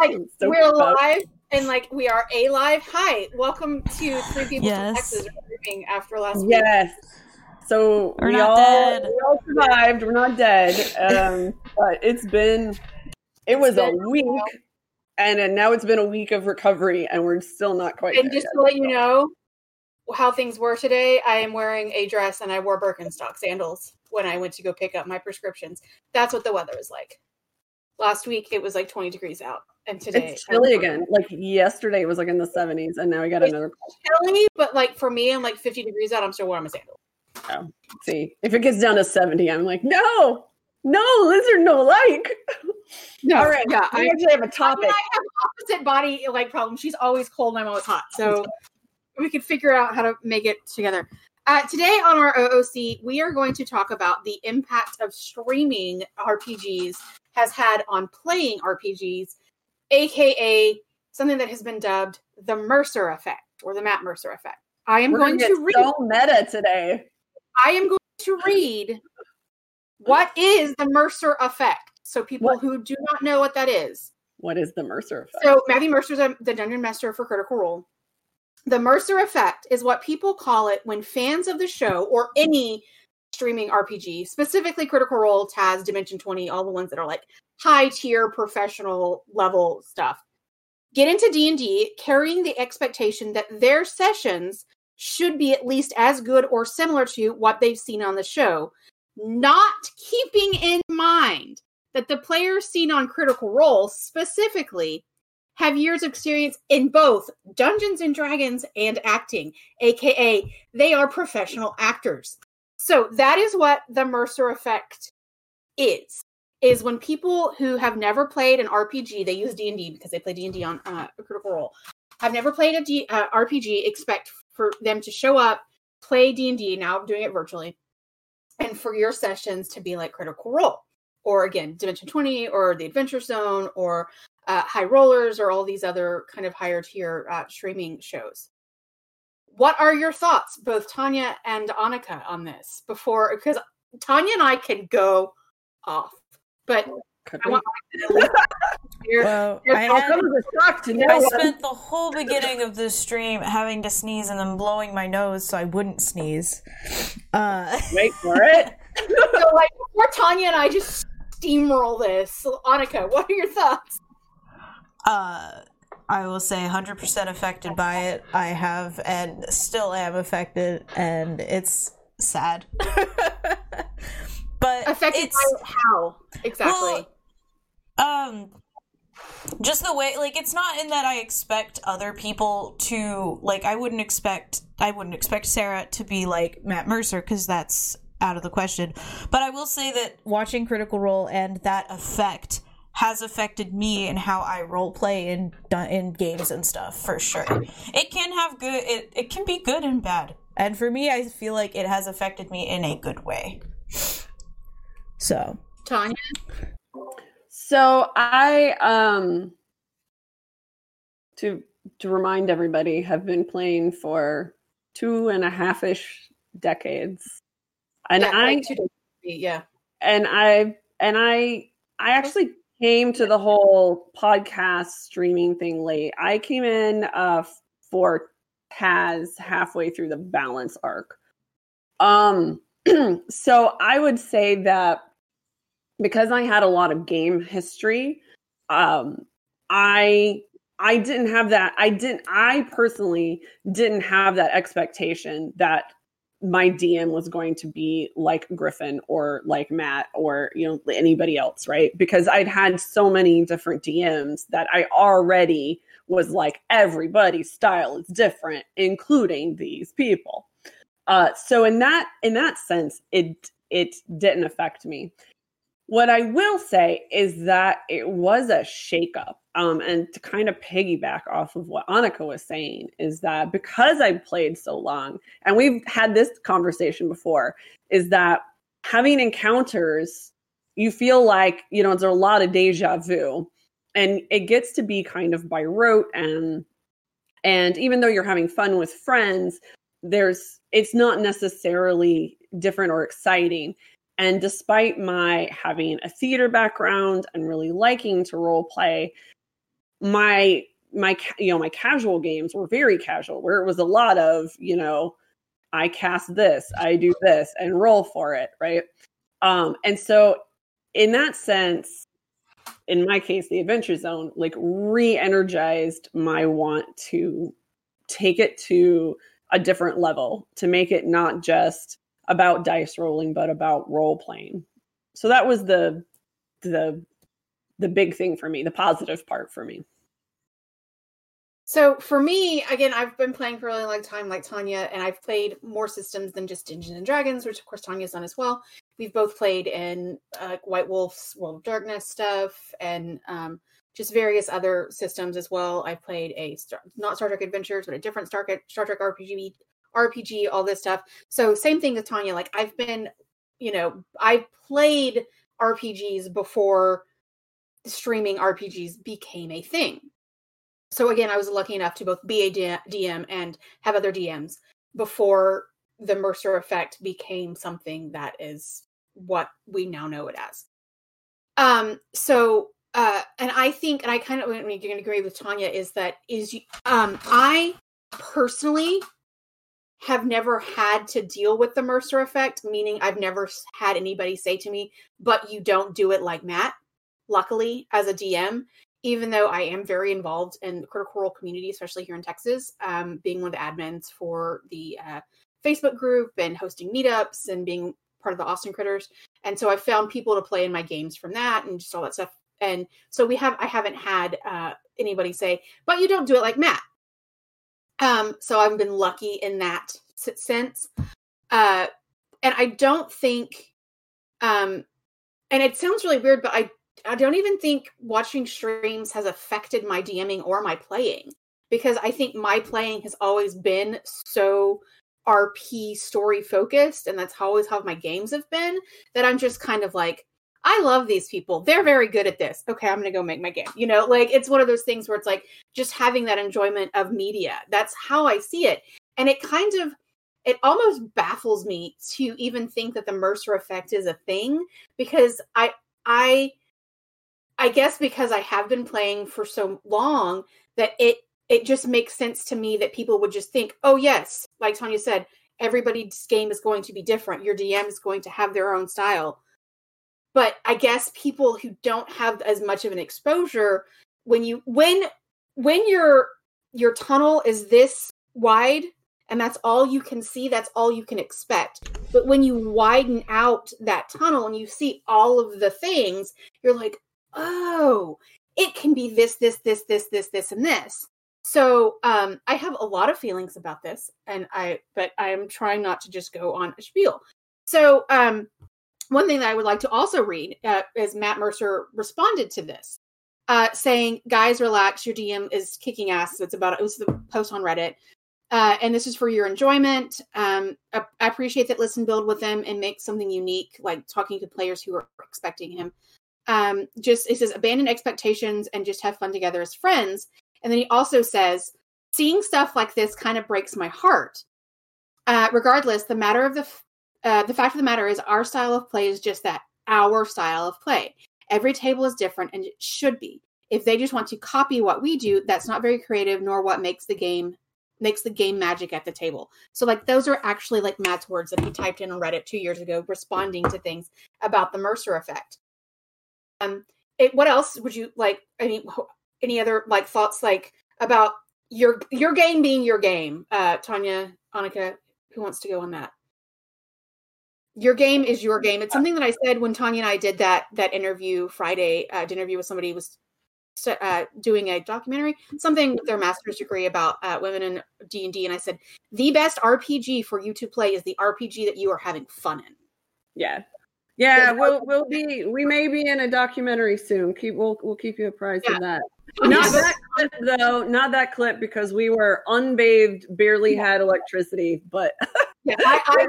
like so we're live and like we are a live. Hi, welcome to Three People yes. Texas after last week. Yes. So We're we all dead. we all survived. We're not dead. Um, but it's been it was a week, and, now it's been a week of recovery, and we're still not quite. And just yet. to let you know how things were today, I am wearing a dress and I wore Birkenstock sandals when I went to go pick up my prescriptions. That's what the weather is like. Last week it was like 20 degrees out, and today it's chilly again. Like yesterday it was like in the 70s, and now we got it's another chilly. But like for me, I'm like 50 degrees out. I'm still wearing my sandals. Oh, see, if it gets down to 70, I'm like, no, no, lizard, no like. No, all right, yeah. I actually have a topic. I, mean, I have opposite body like problem. She's always cold, and I'm always hot. So we could figure out how to make it together. Uh, today on our OOC, we are going to talk about the impact of streaming RPGs has had on playing RPGs, aka something that has been dubbed the Mercer effect or the Matt Mercer effect. I am We're going to read so meta today. I am going to read what is the Mercer effect. So people what? who do not know what that is. What is the Mercer effect? So Matthew Mercer's a, the dungeon master for Critical Role. The Mercer effect is what people call it when fans of the show or any streaming RPG, specifically Critical Role, Taz, Dimension 20, all the ones that are like high tier professional level stuff, get into D&D carrying the expectation that their sessions should be at least as good or similar to what they've seen on the show, not keeping in mind that the players seen on Critical Role specifically have years of experience in both Dungeons and Dragons and acting, aka they are professional actors. So that is what the Mercer effect is. Is when people who have never played an RPG, they use D and D because they play D and D on uh, Critical Role, have never played a D, uh, RPG, expect for them to show up, play D&D, now I'm doing it virtually, and for your sessions to be like Critical Role or again Dimension 20 or the Adventure Zone or uh, High Rollers or all these other kind of higher tier uh, streaming shows. What are your thoughts, both Tanya and Annika, on this? Before, because Tanya and I can go off, but well, I, had, I spent the whole beginning of this stream having to sneeze and then blowing my nose so I wouldn't sneeze. Uh, Wait for it. so, like, before Tanya and I just steamroll this, so, Annika, what are your thoughts? Uh, I will say 100% affected by it. I have and still am affected, and it's sad. but affected it's, by how exactly? Well, um, just the way like it's not in that I expect other people to like I wouldn't expect I wouldn't expect Sarah to be like Matt Mercer because that's out of the question. But I will say that watching Critical Role and that effect has affected me and how I role play in in games and stuff for sure. It can have good it, it can be good and bad. And for me I feel like it has affected me in a good way. So, Tanya so I um to to remind everybody have been playing for two and a half ish decades. And yeah, I yeah. And I and I I actually came to the whole podcast streaming thing late. I came in uh for Taz halfway through the balance arc. Um so I would say that because I had a lot of game history, um, I I didn't have that. I didn't. I personally didn't have that expectation that my DM was going to be like Griffin or like Matt or you know anybody else, right? Because I'd had so many different DMs that I already was like everybody's style is different, including these people. Uh, so in that in that sense, it it didn't affect me. What I will say is that it was a shakeup. Um, and to kind of piggyback off of what Annika was saying, is that because I played so long, and we've had this conversation before, is that having encounters, you feel like, you know, there's a lot of deja vu. And it gets to be kind of by rote and and even though you're having fun with friends, there's it's not necessarily different or exciting. And despite my having a theater background and really liking to role play, my my you know my casual games were very casual where it was a lot of you know i cast this i do this and roll for it right? Um and so in that sense in my case the adventure zone like re-energized my want to take it to a different level to make it not just about dice rolling but about role playing so that was the the the big thing for me the positive part for me so for me, again, I've been playing for a really long time, like Tanya, and I've played more systems than just Dungeons and Dragons, which of course Tanya's done as well. We've both played in uh, White Wolf's World of Darkness stuff, and um, just various other systems as well. I've played a Star- not Star Trek Adventures, but a different Star Star Trek RPG, RPG, all this stuff. So same thing with Tanya. Like I've been, you know, I played RPGs before streaming RPGs became a thing so again, I was lucky enough to both be a DM and have other DMs before the Mercer effect became something that is what we now know it as. Um, so uh, and I think, and I kind of, I you're going to agree with Tanya, is that is um, I personally have never had to deal with the Mercer effect, meaning I've never had anybody say to me, "But you don't do it like Matt." Luckily, as a DM, even though I am very involved in the Critical Role community, especially here in Texas, um, being one of the admins for the uh, Facebook group and hosting meetups and being part of the Austin Critters. And so I found people to play in my games from that and just all that stuff. And so we have, I haven't had uh, anybody say, but you don't do it like Matt. Um, so I've been lucky in that sense. Uh, and I don't think, um, and it sounds really weird, but I I don't even think watching streams has affected my DMing or my playing because I think my playing has always been so RP story focused, and that's always how my games have been. That I'm just kind of like, I love these people. They're very good at this. Okay, I'm gonna go make my game. You know, like it's one of those things where it's like just having that enjoyment of media. That's how I see it, and it kind of it almost baffles me to even think that the Mercer effect is a thing because I I I guess because I have been playing for so long that it it just makes sense to me that people would just think, oh yes, like Tanya said, everybody's game is going to be different. Your DM is going to have their own style. But I guess people who don't have as much of an exposure when you when when your your tunnel is this wide and that's all you can see, that's all you can expect. But when you widen out that tunnel and you see all of the things, you're like, oh, it can be this, this, this, this, this, this, and this. So um, I have a lot of feelings about this, and I but I am trying not to just go on a spiel. So um, one thing that I would like to also read uh, is Matt Mercer responded to this, uh, saying, "Guys, relax. Your DM is kicking ass." It's about it was the post on Reddit. Uh, and this is for your enjoyment. Um, I, appreciate that Listen Build with them, and make something unique, like talking to players who are expecting him um, just he says abandon expectations and just have fun together as friends. And then he also says, seeing stuff like this kind of breaks my heart. Uh, regardless, the matter of the uh, the fact of the matter is, our style of play is just that our style of play. Every table is different, and it should be. If they just want to copy what we do, that's not very creative, nor what makes the game makes the game magic at the table. So, like, those are actually like Matt's words that he typed in on Reddit two years ago, responding to things about the Mercer effect. Um, it, what else would you like? Any any other like thoughts like about your your game being your game? Uh, Tanya, Annika, who wants to go on that? Your game is your game. It's something that I said when Tanya and I did that that interview Friday. Uh, interview with somebody who was uh, doing a documentary, something with their master's degree about uh, women in D and D, and I said the best RPG for you to play is the RPG that you are having fun in. Yeah, yeah, we'll we'll be we may be in a documentary soon. Keep we'll we'll keep you apprised yeah. of that. Not that clip though, not that clip because we were unbathed, barely yeah. had electricity. But yeah, I, I,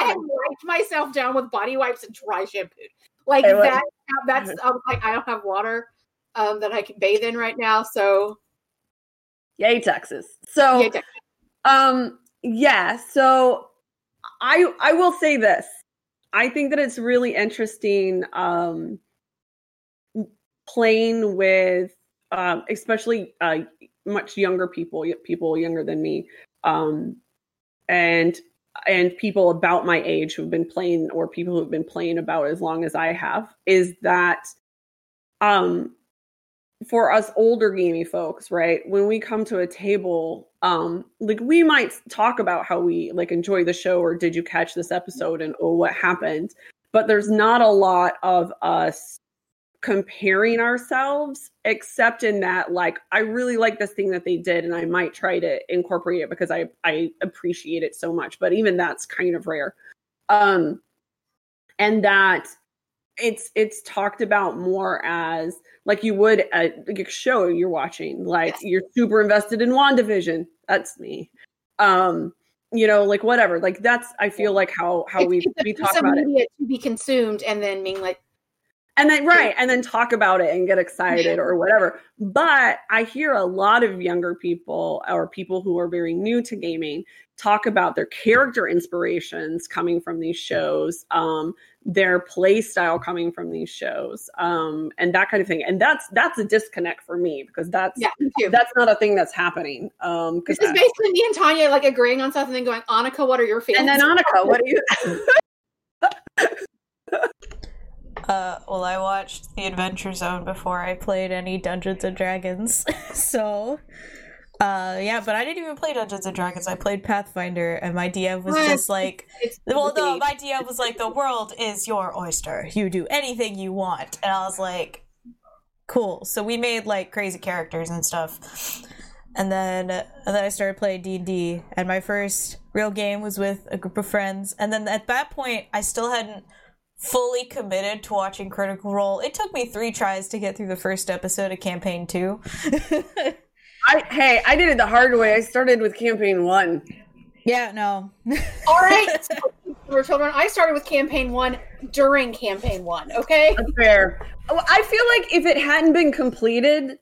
I, had wiped myself down with body wipes and dry shampoo. Like that. That's I was like I don't have water um, that I can bathe in right now. So yay, Texas. So yay, Texas. um, yeah. So I I will say this I think that it's really interesting um, playing with um, especially uh, much younger people, people younger than me, um, and and people about my age who've been playing or people who've been playing about as long as I have is that um for us older gaming folks, right? When we come to a table, um, like we might talk about how we like enjoy the show or did you catch this episode and oh what happened. But there's not a lot of us comparing ourselves except in that like I really like this thing that they did and I might try to incorporate it because I I appreciate it so much. But even that's kind of rare. Um and that it's it's talked about more as like you would a, like a show you're watching like yes. you're super invested in wandavision that's me um you know like whatever like that's i feel like how how we we talk about it to be consumed and then being like and then right and then talk about it and get excited or whatever. But i hear a lot of younger people or people who are very new to gaming talk about their character inspirations coming from these shows um, their play style coming from these shows um, and that kind of thing. And that's that's a disconnect for me because that's yeah, that's not a thing that's happening um because it's basically me and tanya like agreeing on something and then going annika what are your feelings and then annika what are you Uh, well, I watched The Adventure Zone before I played any Dungeons and Dragons, so uh, yeah, but I didn't even play Dungeons and Dragons. I played Pathfinder, and my DM was just like, well, no, my DM was like, the world is your oyster. You do anything you want, and I was like, cool. So we made like crazy characters and stuff, and then and then I started playing D and D, and my first real game was with a group of friends, and then at that point, I still hadn't fully committed to watching Critical Role. It took me three tries to get through the first episode of campaign two. I hey, I did it the hard way. I started with campaign one. Yeah, no. All right. For children, I started with campaign one during campaign one. Okay, That's fair. I feel like if it hadn't been completed,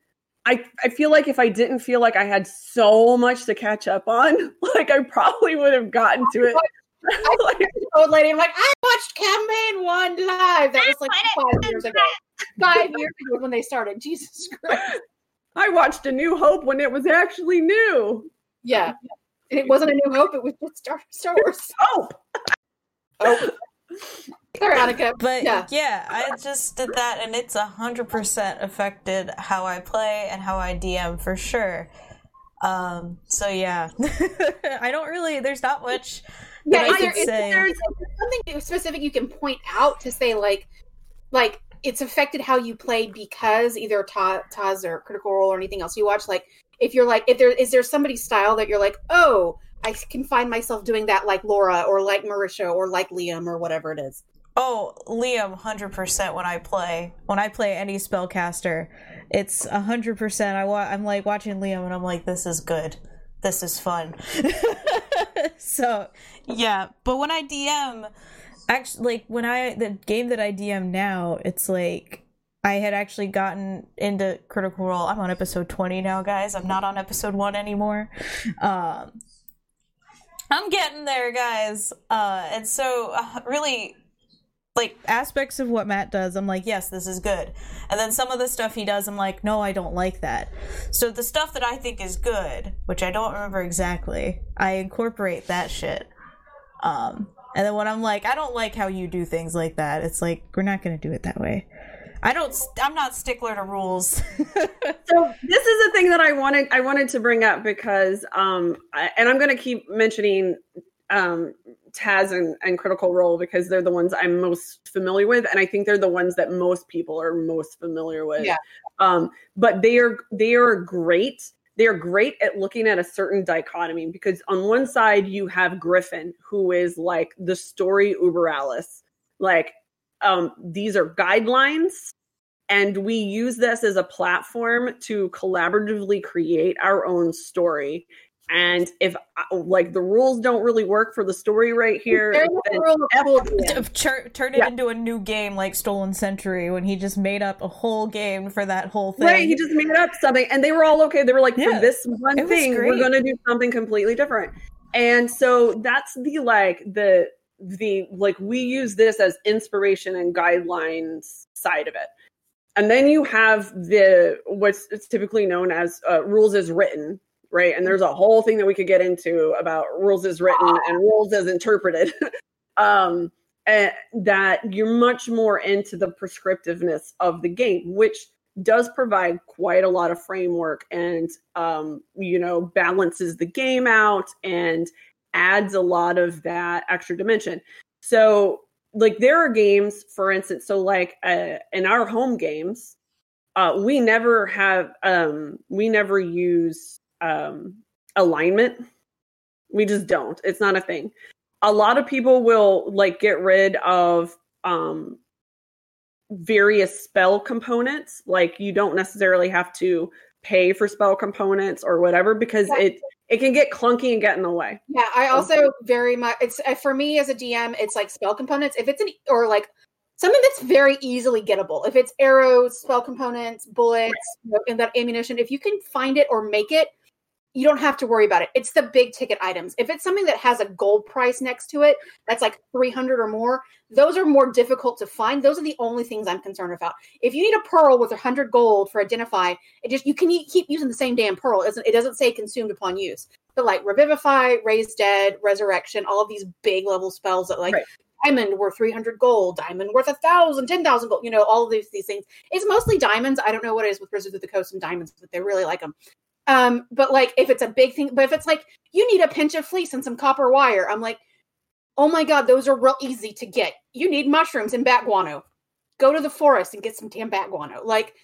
I I feel like if I didn't feel like I had so much to catch up on, like I probably would have gotten to it like, old lady, I'm like, I watched campaign one live. That was like five years ago. Five years ago when they started. Jesus Christ. I watched A New Hope when it was actually new. Yeah. It wasn't A New Hope, it was just Star, Star Wars. Hope. Oh. Sorry, Annika. But yeah. yeah, I just did that and it's a hundred percent affected how I play and how I DM for sure. Um, so yeah. I don't really there's not much yeah, is there, is there something specific you can point out to say like, like it's affected how you play because either Taz or Critical Role or anything else you watch? Like, if you're like, if there is there somebody's style that you're like, oh, I can find myself doing that like Laura or like Marisha or like Liam or whatever it is. Oh, Liam, hundred percent. When I play, when I play any spellcaster, it's hundred percent. I wa- I'm like watching Liam, and I'm like, this is good. This is fun. so yeah, but when I DM, actually, like when I the game that I DM now, it's like I had actually gotten into Critical Role. I'm on episode 20 now, guys. I'm not on episode one anymore. Um, I'm getting there, guys. Uh, and so, uh, really, like aspects of what Matt does, I'm like, yes, this is good. And then some of the stuff he does, I'm like, no, I don't like that. So the stuff that I think is good, which I don't remember exactly, I incorporate that shit. Um, and then when I'm like, I don't like how you do things like that, it's like we're not going to do it that way. I don't. I'm not stickler to rules. so this is a thing that I wanted. I wanted to bring up because, um, I, and I'm going to keep mentioning um, Taz and, and Critical Role because they're the ones I'm most familiar with, and I think they're the ones that most people are most familiar with. Yeah. Um, but they are they are great they're great at looking at a certain dichotomy because on one side you have Griffin, who is like the story uber Alice. Like, um, these are guidelines, and we use this as a platform to collaboratively create our own story. And if uh, like the rules don't really work for the story right here, turn it yeah. into a new game like Stolen Century when he just made up a whole game for that whole thing. Right, he just made up something, and they were all okay. They were like, yeah, for this one thing, we're going to do something completely different. And so that's the like the the like we use this as inspiration and guidelines side of it and then you have the what's typically known as uh, rules as written, right? And there's a whole thing that we could get into about rules as written and rules as interpreted. um, and that you're much more into the prescriptiveness of the game, which does provide quite a lot of framework and um, you know balances the game out and adds a lot of that extra dimension so like there are games for instance so like uh, in our home games uh, we never have um, we never use um, alignment we just don't it's not a thing a lot of people will like get rid of um various spell components. Like you don't necessarily have to pay for spell components or whatever because yeah. it it can get clunky and get in the way. Yeah, I also very much it's uh, for me as a DM, it's like spell components. If it's an or like something that's very easily gettable. If it's arrows, spell components, bullets, right. you know, and that ammunition, if you can find it or make it, you don't have to worry about it. It's the big ticket items. If it's something that has a gold price next to it, that's like 300 or more, those are more difficult to find. Those are the only things I'm concerned about. If you need a pearl with 100 gold for identify, it just you can keep using the same damn pearl. It doesn't, it doesn't say consumed upon use. But like revivify, raise dead, resurrection, all of these big level spells that like right. diamond worth 300 gold, diamond worth a thousand, 10,000 gold, you know, all of these, these things. It's mostly diamonds. I don't know what it is with Wizards of the Coast and diamonds, but they really like them. Um, but like if it's a big thing, but if it's like you need a pinch of fleece and some copper wire, I'm like, oh my god, those are real easy to get. You need mushrooms and bat guano. Go to the forest and get some damn bat guano. Like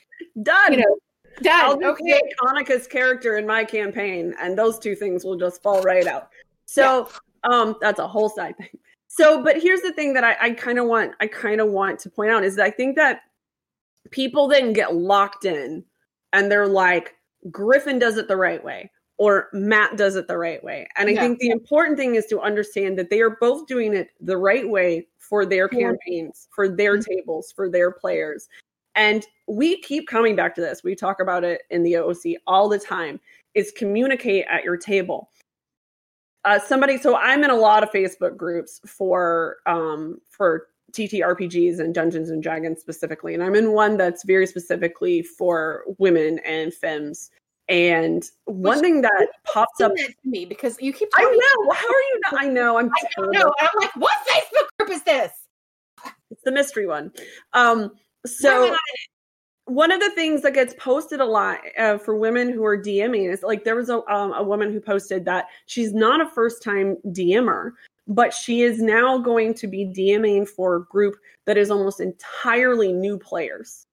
done. You know, done. I'll okay. Annika's character in my campaign, and those two things will just fall right out. So yeah. um that's a whole side thing. So, but here's the thing that I, I kind of want I kind of want to point out is that I think that people then get locked in and they're like, Griffin does it the right way or Matt does it the right way. And I think the important thing is to understand that they are both doing it the right way for their campaigns, for their mm-hmm. tables, for their players. And we keep coming back to this. We talk about it in the OOC all the time is communicate at your table. Uh, somebody, so I'm in a lot of Facebook groups for um, for TTRPGs and Dungeons and Dragons specifically, and I'm in one that's very specifically for women and femmes. And one Which, thing that pops up to me because you keep. I know. How are you not? I know. I'm. I don't know. I'm like, what Facebook group is this? It's the mystery one. Um. So one of the things that gets posted a lot uh, for women who are DMing is like there was a um, a woman who posted that she's not a first time DMer, but she is now going to be DMing for a group that is almost entirely new players.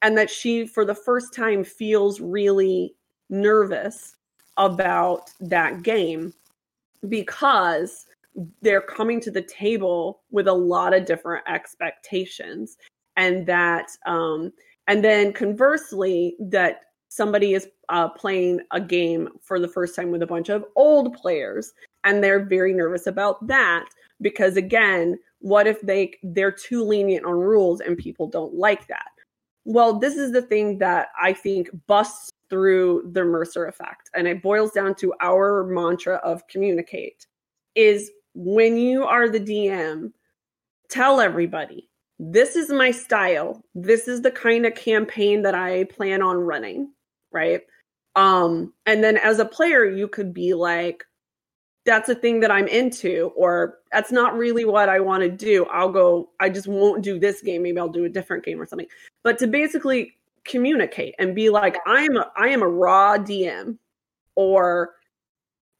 And that she, for the first time, feels really nervous about that game because they're coming to the table with a lot of different expectations. And that, um, and then conversely, that somebody is uh, playing a game for the first time with a bunch of old players and they're very nervous about that because again what if they they're too lenient on rules and people don't like that? Well this is the thing that i think busts through the mercer effect and it boils down to our mantra of communicate is when you are the dm tell everybody this is my style. This is the kind of campaign that i plan on running right? Um and then as a player you could be like that's a thing that I'm into, or that's not really what I want to do. I'll go, I just won't do this game. Maybe I'll do a different game or something. But to basically communicate and be like, I'm a, I am a raw DM or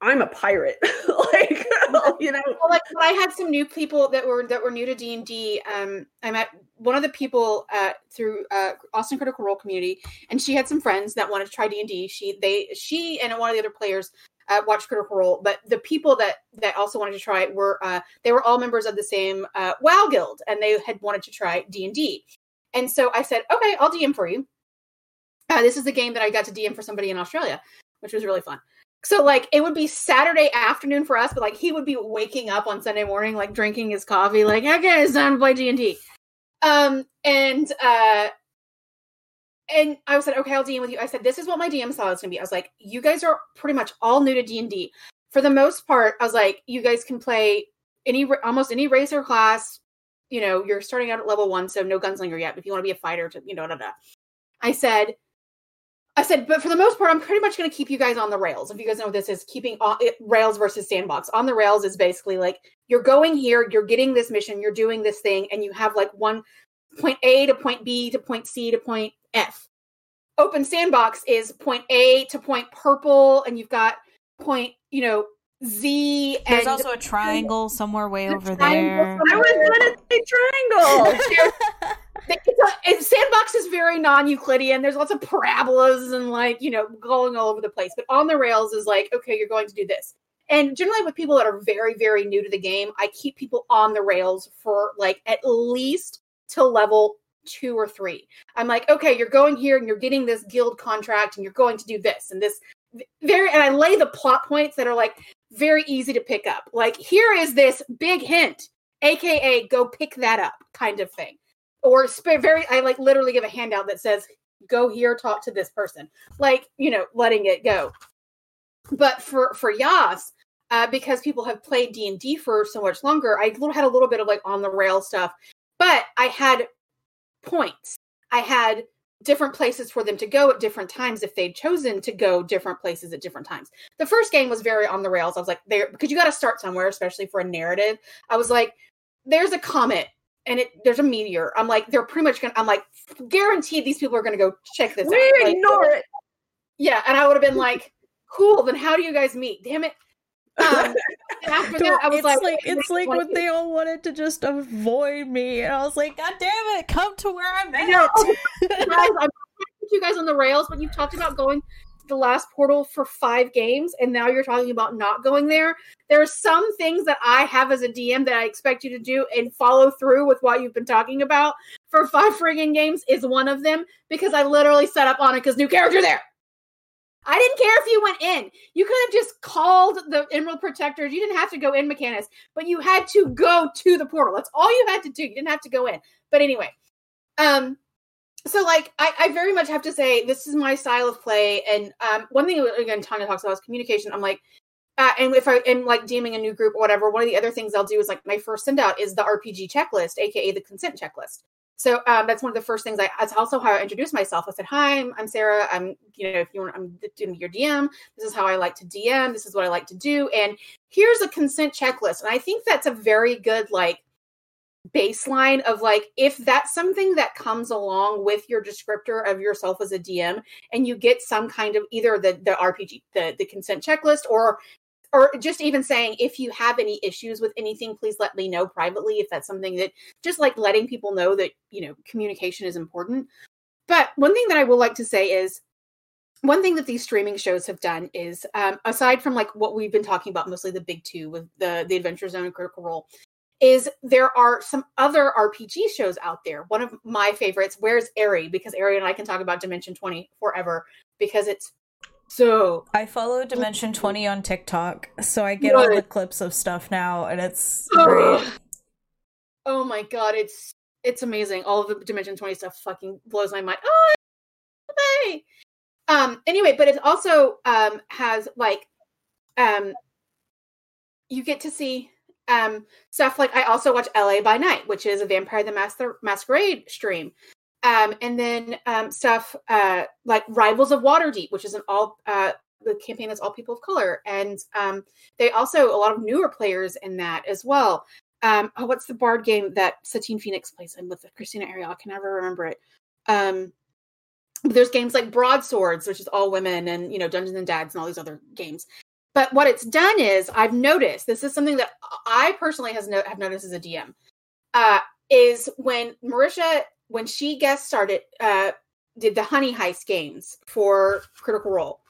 I'm a pirate. like, you know, well, like I had some new people that were, that were new to D and D. Um, I met one of the people, uh, through, uh, Austin Critical Role community, and she had some friends that wanted to try D and D. She, they, she and one of the other players uh, watch Critical Role, but the people that that also wanted to try it were uh, they were all members of the same uh, WoW guild, and they had wanted to try D and D. And so I said, okay, I'll DM for you. Uh, this is the game that I got to DM for somebody in Australia, which was really fun. So like it would be Saturday afternoon for us, but like he would be waking up on Sunday morning, like drinking his coffee, like okay, it's time to play D and D. Um, and uh, and I said, okay, I'll DM with you. I said, this is what my DM thought it was gonna be. I was like, you guys are pretty much all new to D and D. For the most part, I was like, you guys can play any almost any race or class. You know, you're starting out at level one, so no gunslinger yet. If you want to be a fighter, to you know, da, da. I said, I said, but for the most part, I'm pretty much going to keep you guys on the rails. If you guys know what this is, keeping on, it, rails versus sandbox. On the rails is basically like you're going here, you're getting this mission, you're doing this thing, and you have like one point A to point B to point C to point F. Open sandbox is point A to point purple, and you've got point, you know, Z. There's and also a triangle somewhere way the over triangle there. I was gonna say triangle. it's a, it, sandbox is very non-euclidean there's lots of parabolas and like you know going all over the place but on the rails is like okay you're going to do this and generally with people that are very very new to the game i keep people on the rails for like at least till level two or three. I'm like okay you're going here and you're getting this guild contract and you're going to do this and this very and i lay the plot points that are like very easy to pick up. Like here is this big hint aka go pick that up kind of thing. Or sp- very i like literally give a handout that says go here talk to this person. Like you know letting it go. But for for yas uh, because people have played d&d for so much longer i had a little bit of like on the rail stuff but i had points i had different places for them to go at different times if they'd chosen to go different places at different times the first game was very on the rails i was like there because you got to start somewhere especially for a narrative i was like there's a comet and it there's a meteor. I'm like, they're pretty much gonna. I'm like, guaranteed these people are gonna go check this we out. Like, ignore it. Yeah, and I would have been like, cool. Then how do you guys meet? Damn it. Um, after that, I was it's like, like, it's like what when they all wanted to just avoid me, and I was like, God damn it, come to where I'm I oh at. guys, I'm put you guys on the rails, but you've talked about going to the last portal for five games, and now you're talking about not going there. There are some things that I have as a DM that I expect you to do and follow through with what you've been talking about for five friggin' games is one of them because I literally set up Annika's new character there. I didn't care if you went in. You could have just called the Emerald Protectors. You didn't have to go in Mechanus, but you had to go to the portal. That's all you had to do. You didn't have to go in. But anyway, um, so like I, I very much have to say this is my style of play. And um, one thing again, Tanya talks about is communication. I'm like, uh, and if I am like DMing a new group or whatever, one of the other things I'll do is like my first send out is the RPG checklist, aka the consent checklist. So um, that's one of the first things I. That's also how I introduced myself. I said, "Hi, I'm, I'm Sarah. I'm you know if you want, I'm doing your DM. This is how I like to DM. This is what I like to do. And here's a consent checklist." And I think that's a very good like baseline of like if that's something that comes along with your descriptor of yourself as a DM, and you get some kind of either the the RPG the the consent checklist or or just even saying if you have any issues with anything please let me know privately if that's something that just like letting people know that you know communication is important but one thing that i will like to say is one thing that these streaming shows have done is um, aside from like what we've been talking about mostly the big two with the the adventure zone and critical role is there are some other rpg shows out there one of my favorites where's Ari? because Ari and i can talk about dimension 20 forever because it's so I follow Dimension 20 on TikTok, so I get all the clips of stuff now, and it's Oh. great. Oh my god, it's it's amazing. All of the Dimension 20 stuff fucking blows my mind. Oh, hey. Um anyway, but it also um has like um you get to see um stuff like I also watch LA by Night, which is a Vampire the Master Masquerade stream. Um and then um stuff uh like Rivals of Waterdeep, which is an all uh the campaign that's all people of color and um they also a lot of newer players in that as well um oh, what's the bard game that Satine Phoenix plays in with Christina Ariel? I can never remember it. Um there's games like Broadswords, which is all women, and you know, Dungeons and Dads and all these other games. But what it's done is I've noticed this is something that I personally has no, have noticed as a DM. Uh is when Marisha when she guest started uh did the honey heist games for critical role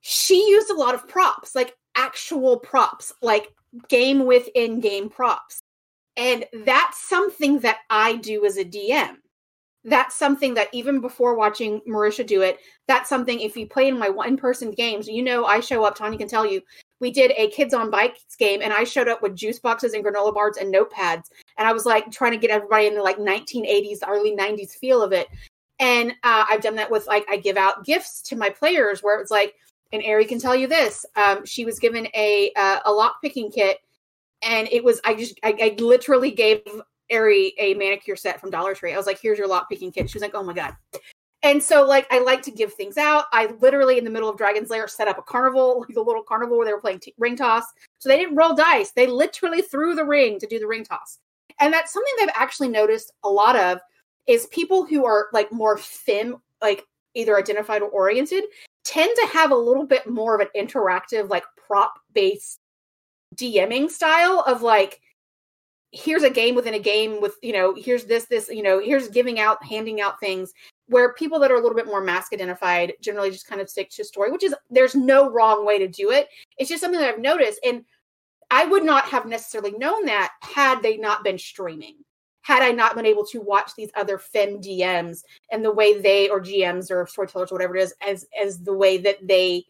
she used a lot of props like actual props like game within game props. And that's something that I do as a DM. That's something that even before watching Marisha do it, that's something if you play in my one person games, you know, I show up, Tanya can tell you, we did a kids on bikes game and I showed up with juice boxes and granola bars and notepads. And I was like trying to get everybody in the like 1980s, early 90s feel of it. And uh, I've done that with like, I give out gifts to my players where it's like, and Ari can tell you this. Um, she was given a uh, a lock picking kit, and it was I just I, I literally gave Ari a manicure set from Dollar Tree. I was like, "Here's your lock picking kit." She was like, "Oh my god!" And so, like, I like to give things out. I literally, in the middle of Dragon's Lair, set up a carnival, like a little carnival where they were playing t- ring toss. So they didn't roll dice; they literally threw the ring to do the ring toss. And that's something I've actually noticed a lot of is people who are like more fem, like either identified or oriented, tend to have a little bit more of an interactive, like prop based DMing style of like here's a game within a game with you know here's this this you know here's giving out handing out things where people that are a little bit more masc identified generally just kind of stick to story which is there's no wrong way to do it it's just something that i've noticed and i would not have necessarily known that had they not been streaming had i not been able to watch these other fem dms and the way they or gms or storytellers or whatever it is as as the way that they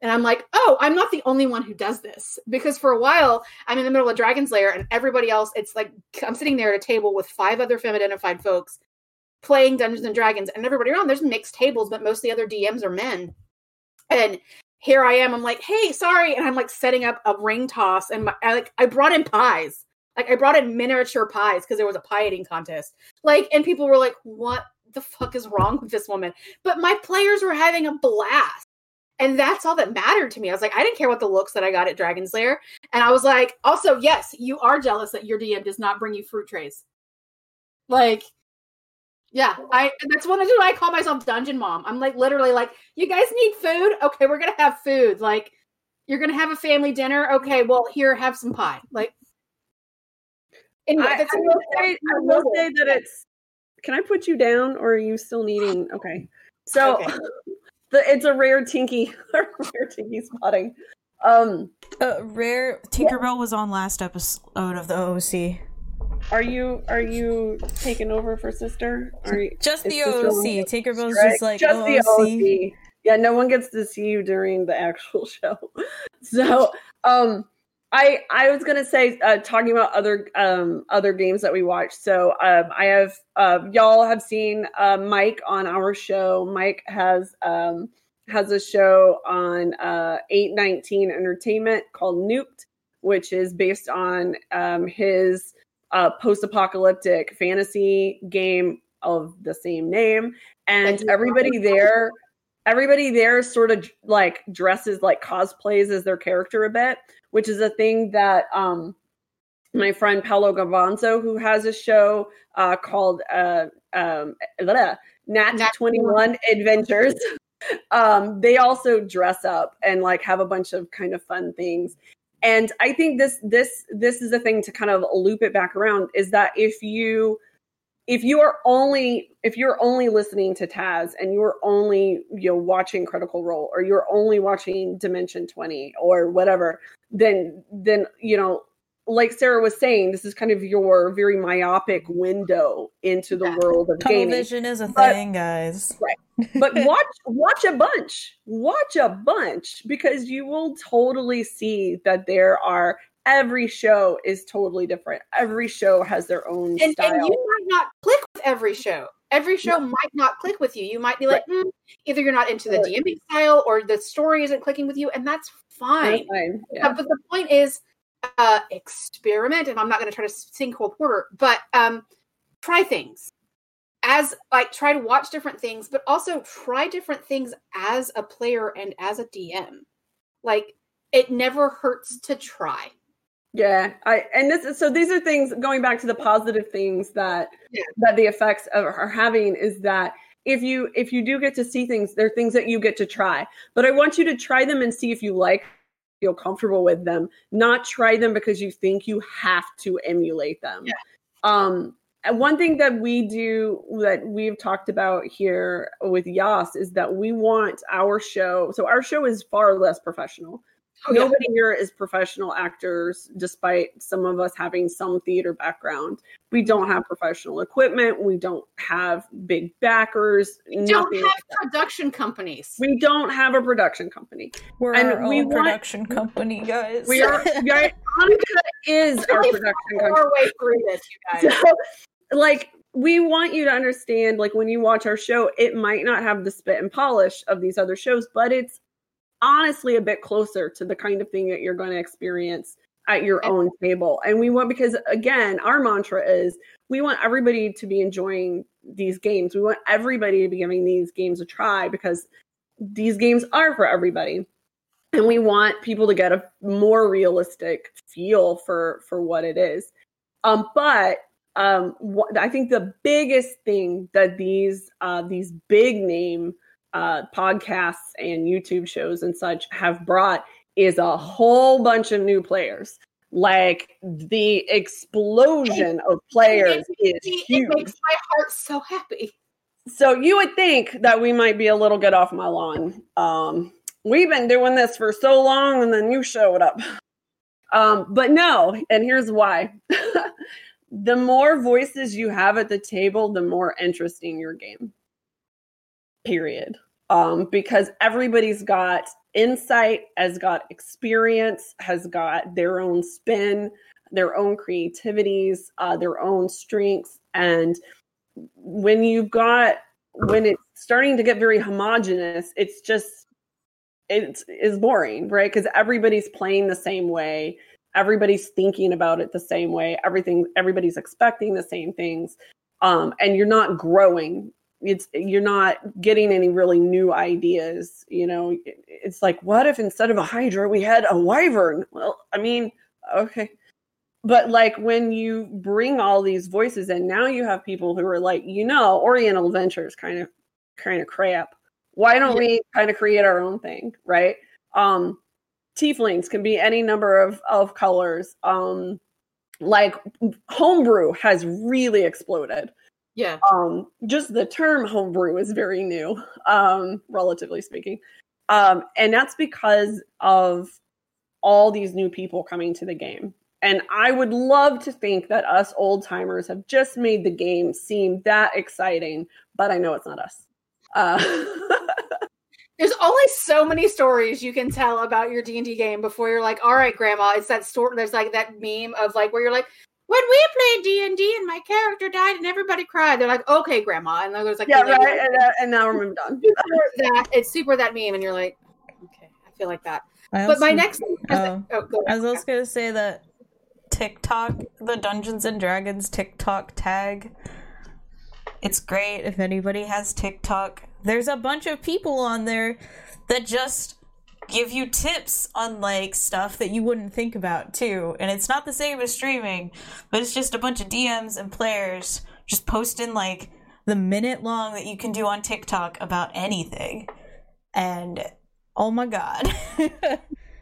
and I'm like, oh, I'm not the only one who does this. Because for a while, I'm in the middle of Dragon's Lair, and everybody else, it's like I'm sitting there at a table with five other femme identified folks playing Dungeons and Dragons, and everybody around, there's mixed tables, but most of the other DMs are men. And here I am, I'm like, hey, sorry. And I'm like setting up a ring toss, and my, I, like I brought in pies. Like I brought in miniature pies because there was a pie eating contest. Like, and people were like, what the fuck is wrong with this woman? But my players were having a blast and that's all that mattered to me. I was like, I didn't care what the looks that I got at Dragon's Lair. And I was like, also, yes, you are jealous that your DM does not bring you fruit trays. Like, yeah, I that's one of the I call myself dungeon mom. I'm like literally like, you guys need food? Okay, we're gonna have food. Like, you're gonna have a family dinner. Okay, well, here, have some pie. Like, anyway, I, I, will say, I will say that it's. Can I put you down, or are you still needing? Okay, so. Okay. the it's a rare tinky rare tinky spotting. Um uh, rare Tinkerbell yeah. was on last episode of the OOC. Are you are you taking over for sister? Are you, just the OOC. Tinkerbell's right? just like just OOC. the OOC. Yeah, no one gets to see you during the actual show. So um I I was gonna say uh, talking about other um other games that we watched. So um I have uh, y'all have seen uh, Mike on our show. Mike has um has a show on uh 819 Entertainment called Nuked, which is based on um his uh post-apocalyptic fantasy game of the same name. And everybody there everybody there sort of like dresses like cosplays as their character a bit which is a thing that um, my friend Paolo Gavanzo, who has a show uh, called uh, um, Nat, Nat 21 Adventures, um, they also dress up and like have a bunch of kind of fun things. And I think this this this is the thing to kind of loop it back around is that if you if you are only if you're only listening to Taz and you're only you know watching Critical Role or you're only watching Dimension 20 or whatever, then then you know like Sarah was saying, this is kind of your very myopic window into the yeah. world of Tunnel gaming. vision is a but, thing, guys. Right. But watch watch a bunch. Watch a bunch because you will totally see that there are every show is totally different. Every show has their own and, style. And you might not click with every show. Every show yeah. might not click with you. You might be like, right. mm, either you're not into the DMing style or the story isn't clicking with you, and that's fine. That's fine. Yeah. but the point is, uh, experiment. And I'm not going to try to sing Cole Porter, but um, try things as like try to watch different things, but also try different things as a player and as a DM. Like it never hurts to try. Yeah, I and this is so these are things going back to the positive things that yeah. that the effects of, are having is that if you if you do get to see things, there are things that you get to try. But I want you to try them and see if you like feel comfortable with them, not try them because you think you have to emulate them. Yeah. Um and one thing that we do that we've talked about here with Yas is that we want our show. So our show is far less professional. Oh, Nobody yeah. here is professional actors, despite some of us having some theater background. We don't have professional equipment. We don't have big backers. We don't have like production companies. We don't have a production company. We're and our we own want, production company, guys. We are. guys, Hanukkah is our production company. Way through this, you guys. So, like we want you to understand like when you watch our show it might not have the spit and polish of these other shows but it's honestly a bit closer to the kind of thing that you're going to experience at your own table. And we want because again, our mantra is we want everybody to be enjoying these games. We want everybody to be giving these games a try because these games are for everybody. And we want people to get a more realistic feel for for what it is. Um, but um, what, I think the biggest thing that these uh, these big name uh, podcasts and YouTube shows and such have brought is a whole bunch of new players. Like the explosion of players is huge. It makes my heart so happy. So you would think that we might be a little get off my lawn. Um, we've been doing this for so long, and then you showed up. Um, but no, and here's why. the more voices you have at the table, the more interesting your game. Period. Um, because everybody's got insight, has got experience, has got their own spin, their own creativities, uh, their own strengths. And when you've got, when it's starting to get very homogenous, it's just, it is boring, right? Because everybody's playing the same way everybody's thinking about it the same way everything everybody's expecting the same things um, and you're not growing it's you're not getting any really new ideas you know? It's like what if instead of a hydra we had a wyvern? Well i mean okay. But like when you bring all these voices in now you have people who are like you know oriental adventures kind of kind of crap. Why don't we kind of create our own thing right? Um tieflings can be any number of of colors. Um like homebrew has really exploded yeah. Um just the term homebrew is very new um relatively speaking. Um and that's because of all these new people coming to the game. And i would love to think that us old timers have just made the game seem that exciting but i know it's not us. Uh there's only so many stories you can tell about your D&D game before you're like, all right, grandma, it's that story. There's like that meme of like, where you're like, when we played D&D and my character died and everybody cried. They're like, okay, grandma. And then there's like, yeah, right. And, uh, and, now we're done. that, it's super that meme. And you're like, okay, I feel like that. Also, but my next, oh, oh, I was also going to say that TikTok, the Dungeons and Dragons TikTok tag, it's great if anybody has TikTok there's a bunch of people on there that just give you tips on like stuff that you wouldn't think about too. And it's not the same as streaming, but it's just a bunch of DMs and players just posting like the minute long that you can do on TikTok about anything. And oh my god.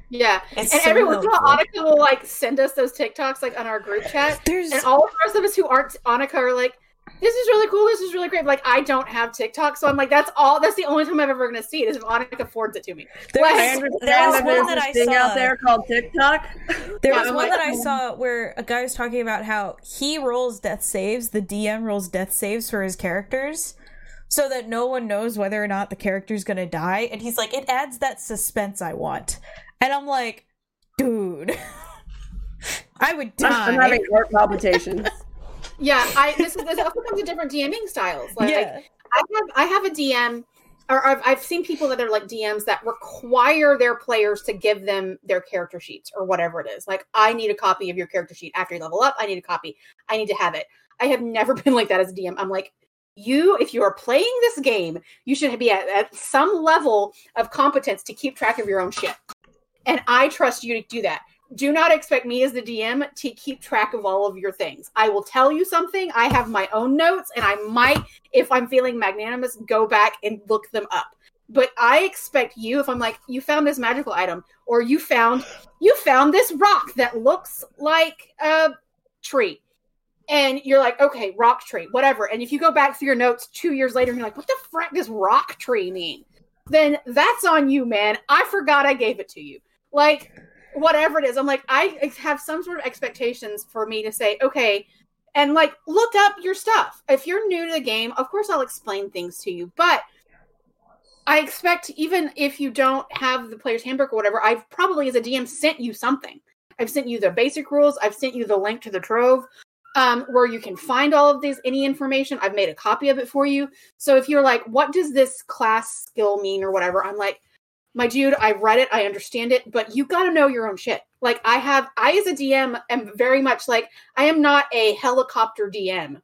Yeah, it's and so every once in a while, Annika will like send us those TikToks like on our group chat, There's... and all the rest of us who aren't Annika are like, this is really cool. This is really great. Like I don't have TikTok, so I'm like, that's all. That's the only time I'm ever going to see it is if Annika affords it to me. There's, I understand that there's that thing saw, out there called TikTok. There was one like, that I oh. saw where a guy was talking about how he rolls death saves. The DM rolls death saves for his characters, so that no one knows whether or not the character's going to die. And he's like, it adds that suspense I want. And I'm like, dude. I would die. I'm having heart palpitations. yeah, I this is this also comes to different DMing styles. Like, yeah. I have I have a DM or I've, I've seen people that are like DMs that require their players to give them their character sheets or whatever it is. Like, I need a copy of your character sheet after you level up. I need a copy. I need to have it. I have never been like that as a DM. I'm like, you, if you are playing this game, you should be at, at some level of competence to keep track of your own shit. And I trust you to do that do not expect me as the DM to keep track of all of your things. I will tell you something. I have my own notes, and I might, if I'm feeling magnanimous, go back and look them up. But I expect you, if I'm like, you found this magical item, or you found you found this rock that looks like a tree. And you're like, okay, rock tree, whatever. And if you go back through your notes two years later and you're like, what the frick does rock tree mean? Then that's on you, man. I forgot I gave it to you. Like, whatever it is. I'm like, I have some sort of expectations for me to say, okay, and like look up your stuff. If you're new to the game, of course I'll explain things to you, but I expect even if you don't have the player's handbook or whatever, I've probably as a DM sent you something. I've sent you the basic rules. I've sent you the link to the trove um, where you can find all of these any information. I've made a copy of it for you. So if you're like, what does this class skill mean or whatever, I'm like, my dude, I read it, I understand it, but you got to know your own shit. Like I have, I as a DM am very much like I am not a helicopter DM.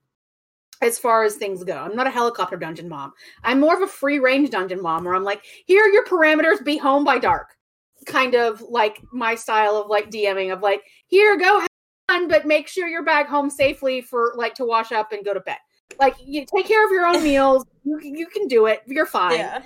as far as things go. I'm not a helicopter dungeon mom. I'm more of a free range dungeon mom where I'm like, here are your parameters, be home by dark. Kind of like my style of like DMing of like, here, go have fun, but make sure you're back home safely for like to wash up and go to bed. Like you take care of your own meals. You, you can do it. You're fine. Yeah.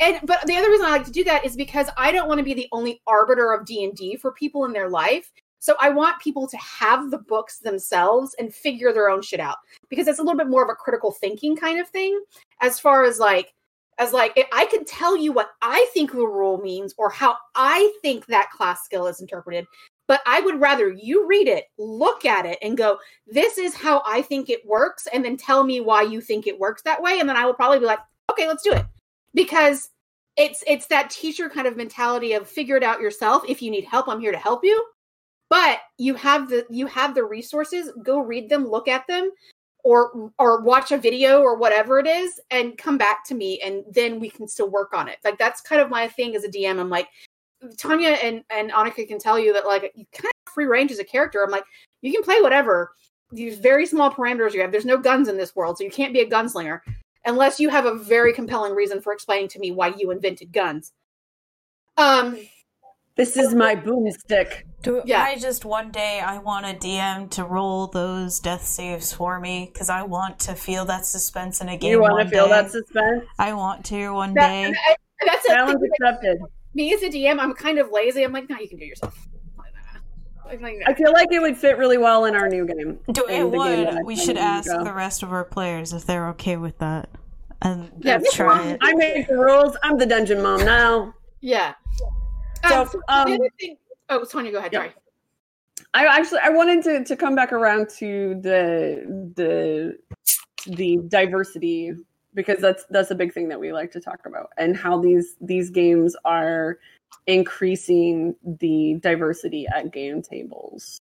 And but the other reason I like to do that is because I don't want to be the only arbiter of D and D for people in their life. So I want people to have the books themselves and figure their own shit out because it's a little bit more of a critical thinking kind of thing as far as like as like I could tell you what I think the rule means or how I think that class skill is interpreted, but I would rather you read it, look at it and go, this is how I think it works and then tell me why you think it works that way and then I will probably be like, okay, let's do it. Because it's it's that teacher kind of mentality of figure it out yourself. If you need help, I'm here to help you. But you have the you have the resources go read them look at them or or watch a video or whatever it is and come back to me and then we can still work on it. Like that's kind of my thing as a dm i'm like tanya and and annika can tell you that like you kind of free range as a character. I'm like you can play whatever. These very small parameters you have. There's no guns in this world so you can't be a gunslinger unless you have a very compelling reason for explaining to me why you invented guns um this is my boomstick. Do Yeah. I just one day I want a DM to roll those death saves for me because I want to feel that suspense in a game. you want to feel day. that suspense? I want to one that- day. I- that's a Challenge accepted. me as a dm i'm kind of lazy i'm like no you can do it yourself I'm I feel like it would fit really well in our new game. Do it the game would. We should ask ago. the rest of our players if they're okay with that, and Yeah, let's try it. I make the rules. I'm the dungeon mom now. Yeah. So, Um, so um, thing. Oh, Sonia, go ahead. yeah. Sorry. I actually I wanted to to come back around to the the the diversity because that's that's a big thing that we like to talk about and how these these games are increasing the diversity at game tables.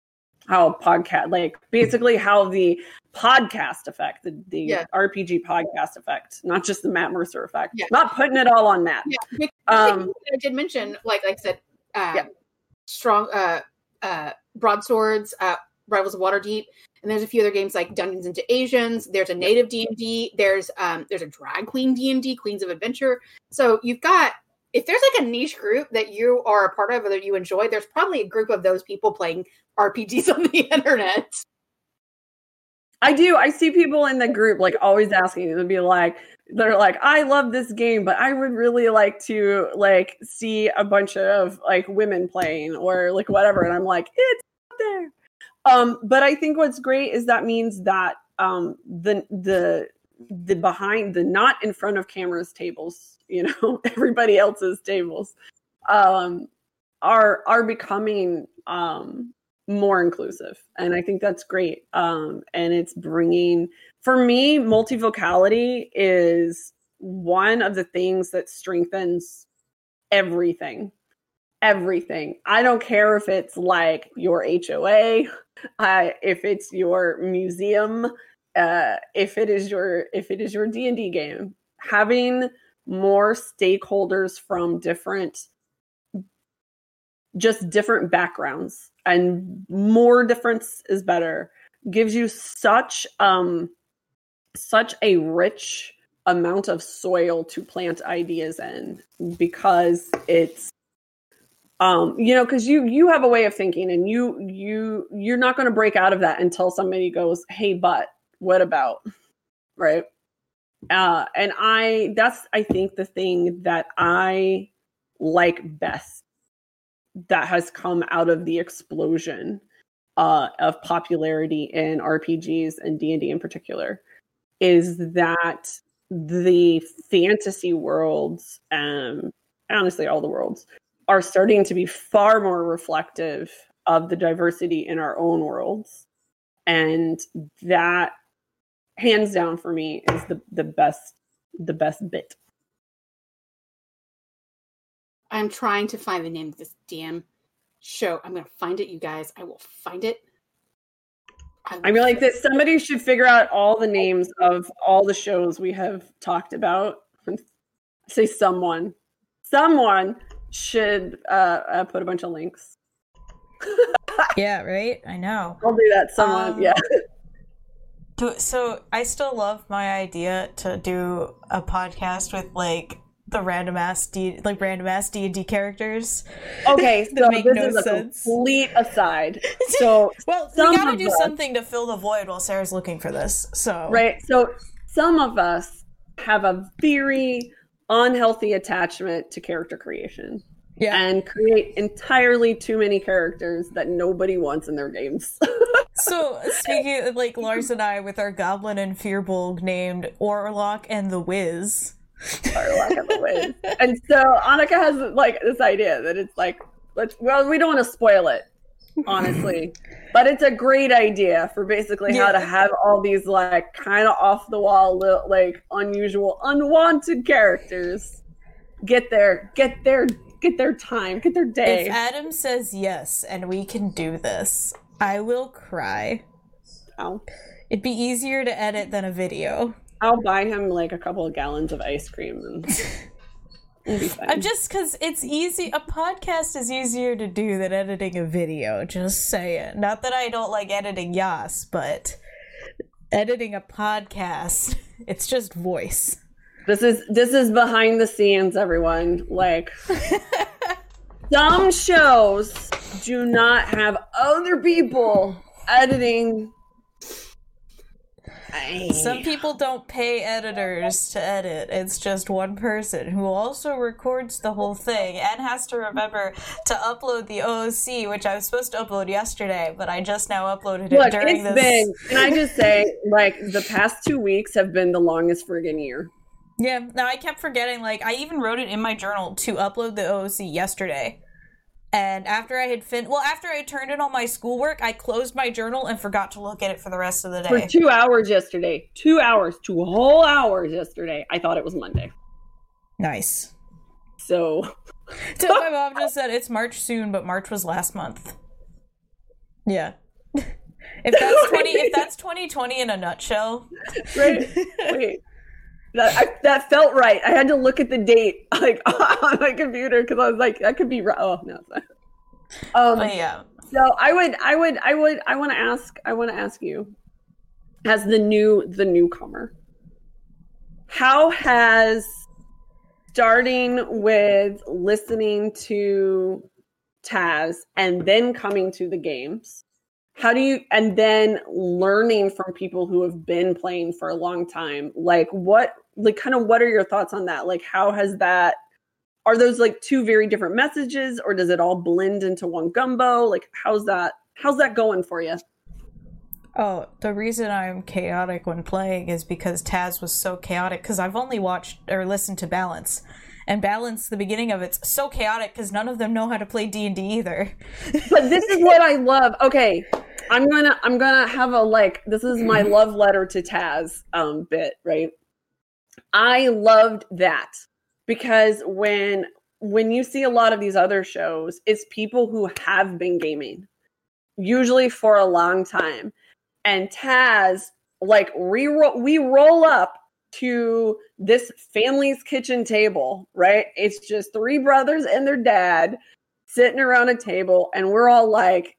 How podcast like basically how the podcast effect, the, the Yeah. RPG podcast effect, not just the Matt Mercer effect. Yeah. Not putting it all on Matt. Yeah. Um, I did mention, like, like I said, uh, Yeah. strong uh, uh, broadswords, uh, Rivals of Waterdeep, and there's a few other games like Dungeons into Asians. There's a native D and D. There's um, there's a drag queen D and D, Queens of Adventure. So you've got if there's like a niche group that you are a part of or that you enjoy, there's probably a group of those people playing RPGs on the internet. I do. I see people in the group like always asking to be like, they're like, I love this game, but I would really like to like see a bunch of like women playing or like whatever. And I'm like, it's there. Um, but I think what's great is that means that um the the the behind the not in front of cameras tables, you know, everybody else's tables, um, are are becoming um more inclusive. And i think that's great. Um and it's bringing for me multivocality is one of the things that strengthens everything everything. I don't care if it's like your hoa uh, if it's your museum uh if it is your if it is your d&d game having more stakeholders from different just different backgrounds and more difference is better gives you such um such a rich amount of soil to plant ideas in because it's um you know because you you have a way of thinking and you you you're not going to break out of that until somebody goes hey but what about right? Uh and i that's i think the thing that i like best that has come out of the explosion uh, of popularity in RPGs and D and D in particular is that the fantasy worlds, um, honestly, all the worlds, are starting to be far more reflective of the diversity in our own worlds, and that, hands down, for me, is the the best the best bit. I'm trying to find the name of this damn show. I'm gonna find it, you guys. I will find it. will I mean, like that. Somebody should figure out all the names of all the shows we have talked about. Say someone, someone should uh, uh, put a bunch of links. Yeah, right. I know. I'll do that. Someone, Um, yeah. Do, so I still love my idea to do a podcast with like the random ass D like random ass D and D characters. Okay, That so make this no is a sense. complete aside. So Well, we gotta do us- something to fill the void while Sarah's looking for this. So right, so some of us have a very unhealthy attachment to character creation yeah. and create entirely too many characters that nobody wants in their games. So speaking of, like Lars and I with our goblin and Firbolg named Orlok and the Wiz. or lack of a way. And so Annika has like this idea that it's like let's well we don't want to spoil it honestly but it's a great idea for basically how to have all these like kind of off the wall li- like unusual unwanted characters get their get their get their time get their day If Adam says yes and we can do this, I will cry. I'll, It'd be easier to edit than a video. I'll buy him like a couple of gallons of ice cream and it'll be fine. I'm just because it's easy. A podcast is easier to do than editing a video. Just saying. Not that I don't like editing Yas, but editing a podcast, it's just voice. This is this is behind the scenes, everyone. Like some shows do not have other people editing. I- Some people don't pay editors to edit. It's just one person who also records the whole thing and has to remember to upload the OOC, which I was supposed to upload yesterday, but I just now uploaded it Look, during it's this. been. Can I just say, like the past two weeks have been the longest friggin' year. Yeah, now I kept forgetting. Like, I even wrote it in my journal to upload the OOC yesterday. And after I had fin, well, after I turned in all my schoolwork, I closed my journal and forgot to look at it for the rest of the day. For two hours yesterday, two hours, two whole hours yesterday. I thought it was Monday. Nice. So So my mom just said it's March soon, but March was last month. Yeah. If that's twenty, if that's twenty twenty in a nutshell, right? Wait, that I, that felt right. I had to look at the date like on my computer because I was like, that could be right. Oh no. Um, but yeah. so I would, I would, I would, I want to ask, I want to ask you, as the new, the newcomer, how has starting with listening to Taz and then coming to the games how do you and then learning from people who have been playing for a long time like what like kind of what are your thoughts on that like how has that are those like two very different messages or does it all blend into one gumbo like how's that how's that going for you Oh, the reason I'm chaotic when playing is because Taz was so chaotic. Because I've only watched or listened to Balance, and Balance, the beginning of it's so chaotic because none of them know how to play D and D either. but this is what i love okay i'm gonna i'm gonna have a like this is my love letter to taz um bit right? I loved that because when when you see a lot of these other shows it's people who have been gaming usually for a long time. And taz like we roll we roll up to this family's kitchen table right? It's just three brothers and their dad sitting around a table and we're all like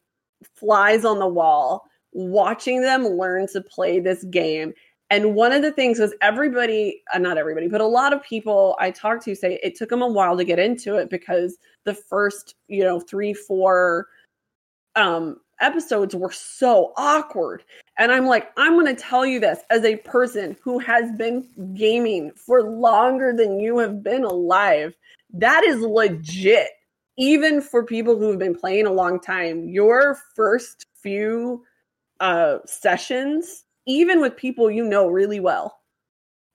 flies on the wall watching them learn to play this game. And one of the things was everybody uh, not everybody but a lot of people i talked to say it took them a while to get into it because the first you know three four um episodes were so awkward. And i'm like i'm going to tell you this as a person who has been gaming for longer than you have been alive that is legit even for people who have been playing a long time, your first few uh, sessions, even with people you know really well,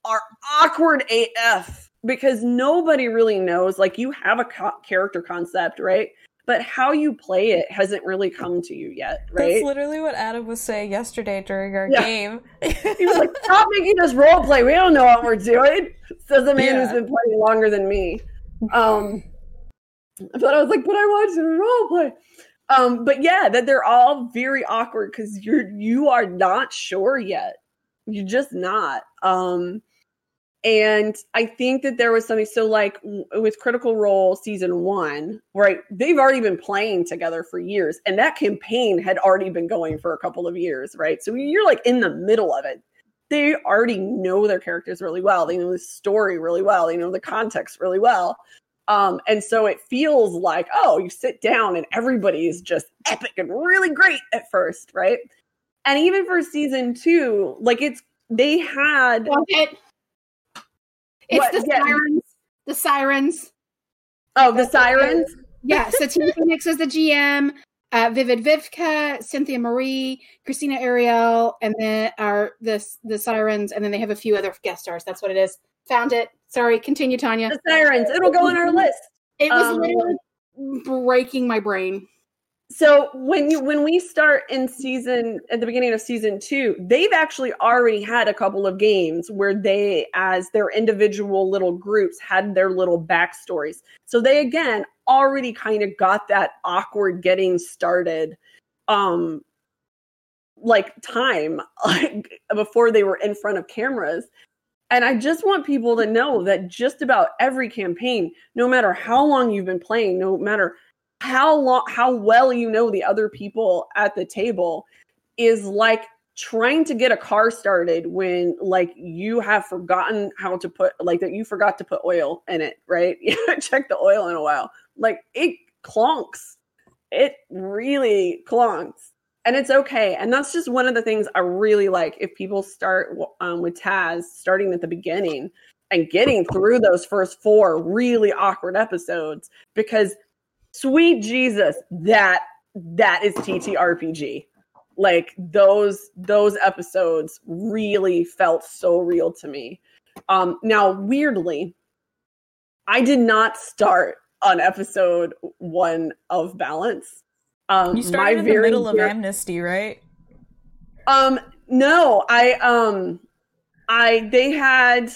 are awkward AF because nobody really knows. Like, you have a co- character concept, right? But how you play it hasn't really come to you yet, right? That's literally what Adam was saying yesterday during our Yeah. game. He was like, "Stop making us role play. We don't know what we're doing." Says a man Yeah. who's been playing longer than me. Um, but I was like, "But I wanted to role play." Um, but yeah, that they're all very awkward because you're you are not sure yet. You're just not. Um, and I think that there was something so like with Critical Role season one, right? They've already been playing together for years, and that campaign had already been going for a couple of years, right? So you're like in the middle of it. They already know their characters really well. They know the story really well. They know the context really well. Um, and so it feels like, oh, you sit down and everybody is just epic and really great at first, right? And even for season two, like it's they had it? It's What? the Yeah. sirens. The sirens. oh the That's what it sirens. Yeah, Satine Phoenix is the GM. Uh, Vivid Vivka, Cynthia Marie, Christina Ariel, and then are the the sirens, and then they have a few other guest stars. That's what it is. Found it. Sorry, continue, Tanya. The sirens. It'll go on our list. It was Um, literally breaking my brain. So when you when we start in season at the beginning of season two, they've actually already had a couple of games where they, as their individual little groups, had their little backstories. So they again already kind of got that awkward getting started, um, like time like before they were in front of cameras. And I just want people to know that just about every campaign, no matter how long you've been playing, no matter how long how well you know the other people at the table is like trying to get a car started when like you have forgotten how to put like that you forgot to put oil in it right? You haven't checked the oil in a while. Like it clonks. It really clonks and it's okay. And that's just one of the things i really like if people start um, with taz starting at the beginning and getting through those first four really awkward episodes because sweet jesus that that is ttrpg like those those episodes really felt so real to me. Um now weirdly i did not start on episode one of balance um You started in the middle of dear- Amnesty, right? um no i um i they had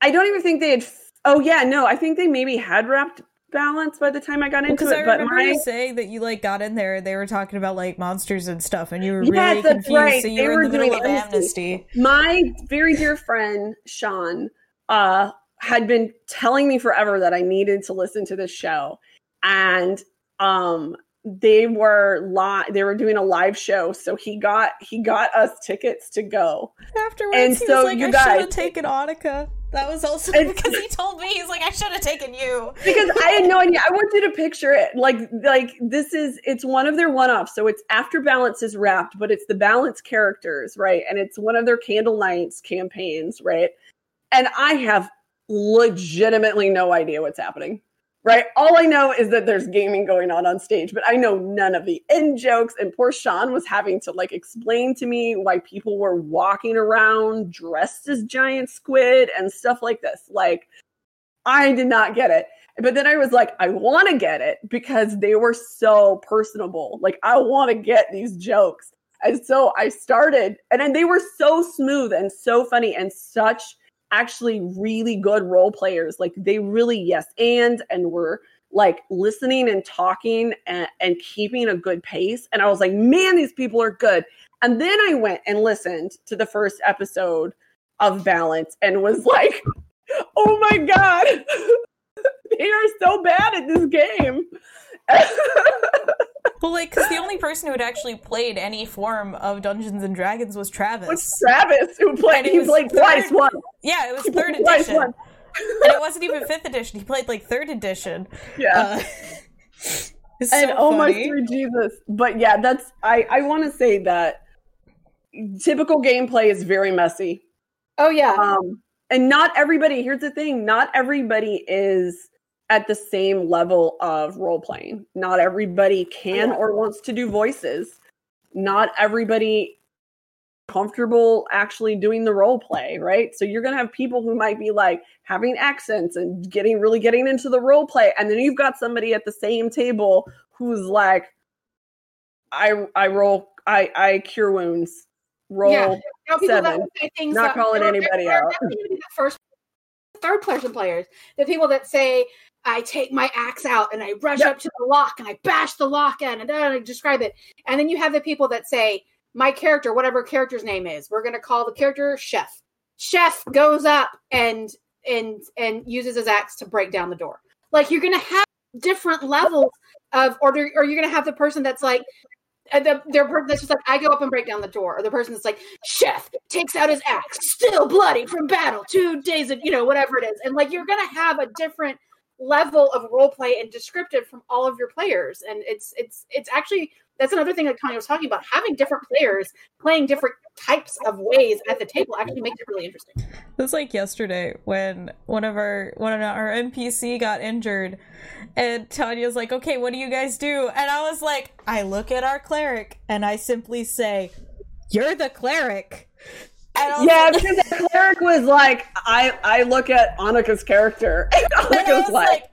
i don't even think they had oh yeah no i think they maybe had wrapped balance by the time i got into Because it I but remember my you saying that you like got in there, they were talking about like monsters and stuff, and you were Yes, really confused. right. So you They were in the middle of doing Amnesty. my very dear friend Sean uh had been telling me forever that I needed to listen to this show and um they were li- they were doing a live show so he got he got us tickets to go Afterwards, And he so was like, you "I guys- should have taken Annika." That was also because he told me he's like, "I should have taken you." because I had no idea. I want you to picture it like like this is it's one of their one-offs. So it's after balance is wrapped, but it's the balance characters, right? And it's one of their candle nights campaigns, right? And I have legitimately no idea what's happening. Right? All I know is that there's gaming going on on stage, but I know none of the in jokes. And poor Sean was having to like explain to me why people were walking around dressed as giant squid and stuff like this. Like, I did not get it. But then I was like, I want to get it because they were so personable. Like, I want to get these jokes. And so I started, and then they were so smooth and so funny and such actually really good role players. Like, they really, yes, and, and were like listening and talking and, and keeping a good pace. And I was like, man, these people are good. And then I went and listened to the first episode of Balance and was like, oh my God, they are so bad at this game. Well, like, because the only person who had actually played any form of Dungeons and Dragons was Travis. What's Travis who played? It He was played twice third- one. yeah, it was He third edition, one. and it wasn't even fifth edition. He played like third edition. Yeah. Uh, it's and so oh my funny. sweet Jesus. But yeah, that's I I want to say that typical gameplay is very messy. Oh yeah. Um and not everybody, here's the thing, not everybody is at the same level of role playing. Not everybody can Yeah. or wants to do voices. Not everybody comfortable actually doing the role play, right? So you're going to have people who might be like having accents and getting really getting into the role play and then you've got somebody at the same table who's like I I roll I I cure wounds. Roll Yeah. You know, people that seven. things Not calling anybody they're out. definitely gonna be the first, third person players. The people that say, "I take my axe out and I rush Yep. up to the lock and I bash the lock in and uh, describe it," and then you have the people that say, "My character, whatever character's name is, we're gonna call the character Chef." chef goes up and and and uses his axe to break down the door. Like you're gonna have different levels of, or or you're gonna have the person that's like. Uh, the, their person that's just like I go up and break down the door, or the person that's like chef takes out his axe, still bloody from battle, two days of you know whatever it is, and like you're gonna have a different level of role play and descriptive from all of your players, and it's it's it's actually that's another thing that Tanya was talking about. Having different players playing different types of ways at the table actually makes it really interesting. It was like yesterday when one of our one of our NPC got injured, and Tanya's like, "Okay, what do you guys do?" And I was like, "I look at our cleric and I simply say, you're the cleric." Yeah, because the cleric was like, I I look at Annika's character, and Annika was, was like, like,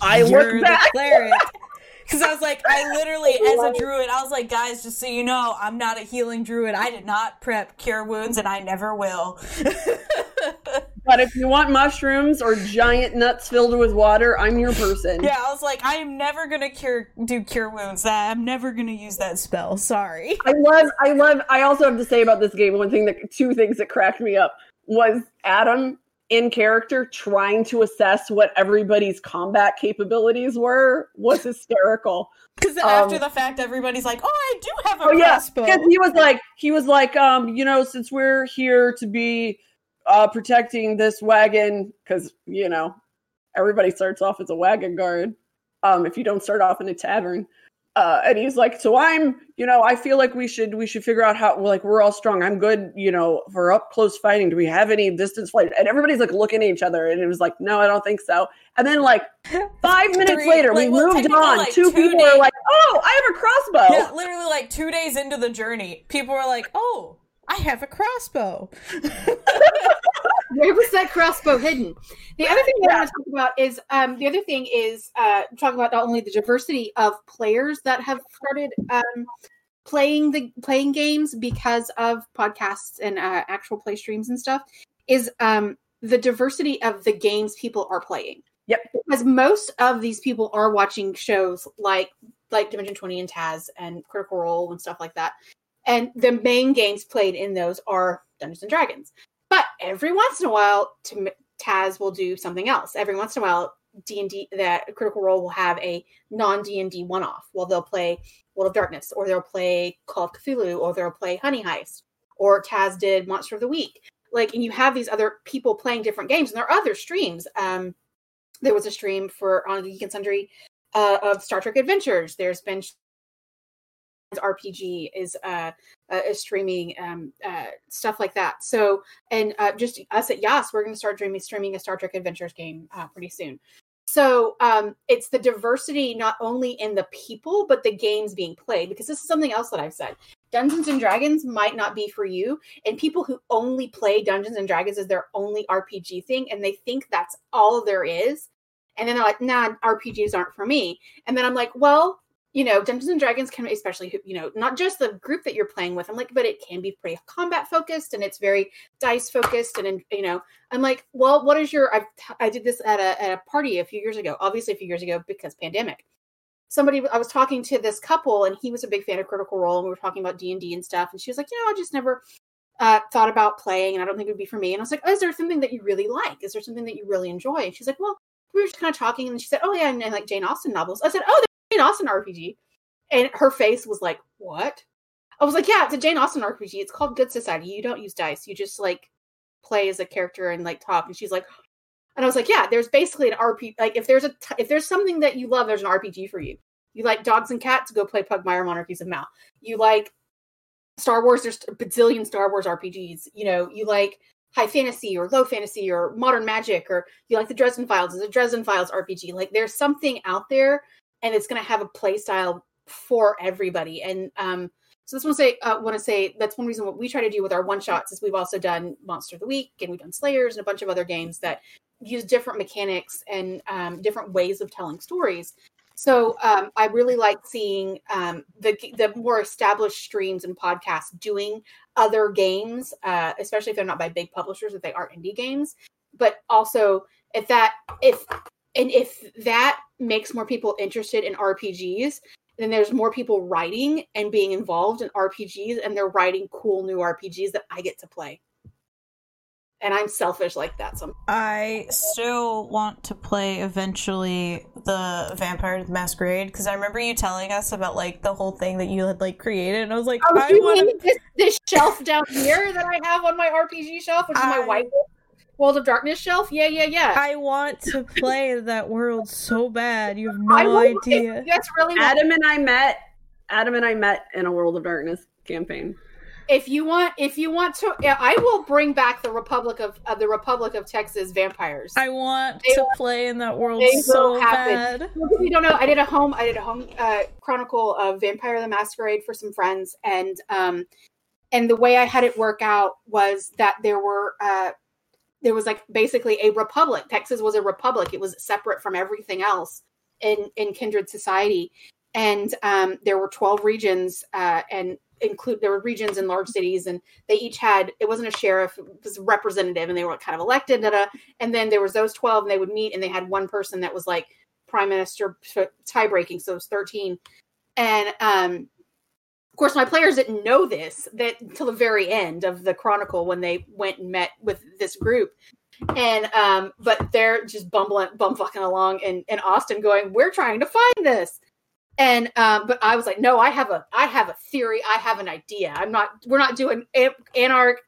I look back. Because I was like, I literally, as a druid, I was like, guys, just so you know, I'm not a healing druid. I did not prep cure wounds, and I never will. but if you want mushrooms or giant nuts filled with water, I'm your person. Yeah, I was like, I am never gonna cure do cure wounds. That I'm never gonna use that spell. Sorry. I love, I love. I also have to say about this game one thing that two things that cracked me up was Adam in character trying to assess what everybody's combat capabilities were was hysterical. Because um, after the fact, everybody's like, "Oh, I do have a oh, crossbow." Yeah, because he was like, he was like, um, you know, since we're here to be uh, protecting this wagon, because you know, everybody starts off as a wagon guard. Um, if you don't start off in a tavern, uh, and he's like, so I'm, you know, I feel like we should we should figure out how like we're all strong. I'm good, you know, for up close fighting. Do we have any distance flight? And everybody's like looking at each other, and it was like, no, I don't think so. And then like five minutes later, like, we well, moved on. Like, two, two people days- were like, oh, I have a crossbow. Yeah, literally like two days into the journey, people were like, oh, I have a crossbow. Where was that crossbow hidden? The other thing yeah. I want to talk about is um, the other thing is uh, talking about not only the diversity of players that have started um, playing the playing games because of podcasts and uh, actual play streams and stuff, is um, the diversity of the games people are playing. Yep. Because most of these people are watching shows like like Dimension 20 and Taz and Critical Role and stuff like that. And the main games played in those are Dungeons and Dragons. But every once in a while, Taz will do something else. Every once in a while, D and D that Critical Role will have a non D and D one off. Well, they'll play World of Darkness, or they'll play Call of Cthulhu, or they'll play Honey Heist, or Taz did Monster of the Week. Like, and you have these other people playing different games, and there are other streams. Um, there was a stream for on Geek and Sundry uh, of Star Trek Adventures. There's been RPG is uh, uh is streaming um uh stuff like that. So and uh just us at Yas, we're going to start streaming streaming a Star Trek Adventures game uh, pretty soon. So um it's the diversity not only in the people but the games being played because this is something else that I've said. Dungeons and Dragons might not be for you and people who only play Dungeons and Dragons as their only RPG thing and they think that's all there is and then they're like, nah, RPGs aren't for me. And then I'm like, well, you know, Dungeons and Dragons can, especially, you know, not just the group that you're playing with. I'm like, but it can be pretty combat focused and it's very dice focused. And, you know, I'm like, well, what is your, I, I did this at a, at a party a few years ago, obviously a few years ago because pandemic. Somebody, I was talking to this couple and he was a big fan of Critical Role and we were talking about D and D and stuff. And she was like, you know, I just never uh, thought about playing and I don't think it would be for me. And I was like, oh, is there something that you really like? Is there something that you really enjoy? And she's like, well, we were just kind of talking and she said, oh yeah, and, and like Jane Austen novels. I said, oh, Jane Austen RPG. And her face was like, What? I was like, Yeah, it's a Jane Austen RPG. It's called Good Society. You don't use dice. You just like play as a character and like talk. And she's like, and I was like, Yeah, there's basically an RPG. Like if there's a t- if there's something that you love, there's an RPG for you. You like dogs and cats, go play Pugmire Monarchies of Mau. You like Star Wars, there's a bazillion Star Wars RPGs. You know, you like high fantasy or low fantasy or modern magic, or you like the Dresden Files, it's a Dresden Files RPG. Like there's something out there and it's gonna have a play style for everybody. And um, so this one say uh, want to say that's one reason what we try to do with our one shots is we've also done Monster of the Week and we've done Slayers and a bunch of other games that use different mechanics and um, different ways of telling stories. So um, I really like seeing um, the the more established streams and podcasts doing other games, uh, especially if they're not by big publishers, if they are indie games. But also, if that if and if that makes more people interested in RPGs, then there's more people writing and being involved in RPGs, and they're writing cool new RPGs that I get to play. and I'm selfish like that. So I still want to play eventually the Vampire the Masquerade because I remember you telling us about like the whole thing that you had like created, and I was like, oh, I want this, this shelf down here that I have on my RPG shelf, which is my I- white World of Darkness shelf. Yeah, yeah, yeah. I want to play that world so bad. You have no I will- idea. If you guys really want Adam and I met. Adam and I met in a World of Darkness campaign. if you want if you want to yeah, i will bring back the republic of uh, the republic of texas vampires I want They to will- play in that world so happen. bad. If you don't know i did a home i did a home uh, chronicle of vampire the masquerade for some friends and um and the way i had it work out was that there were uh there was like basically a republic. Texas was a republic. It was separate from everything else in in kindred society. And um there were 12 regions uh and include there were regions in large cities and they each had it wasn't a sheriff it was a representative and they were kind of elected da-da. and then there was those 12 and they would meet and they had one person that was like prime minister tie breaking so it was 13 and um course my players didn't know this that until the very end of the chronicle when they went and met with this group. And um but they're just bumbling bumfucking along in in austin going we're trying to find this. And um but i was like no i have a i have a theory. I have an idea. I'm not we're not doing An- anarch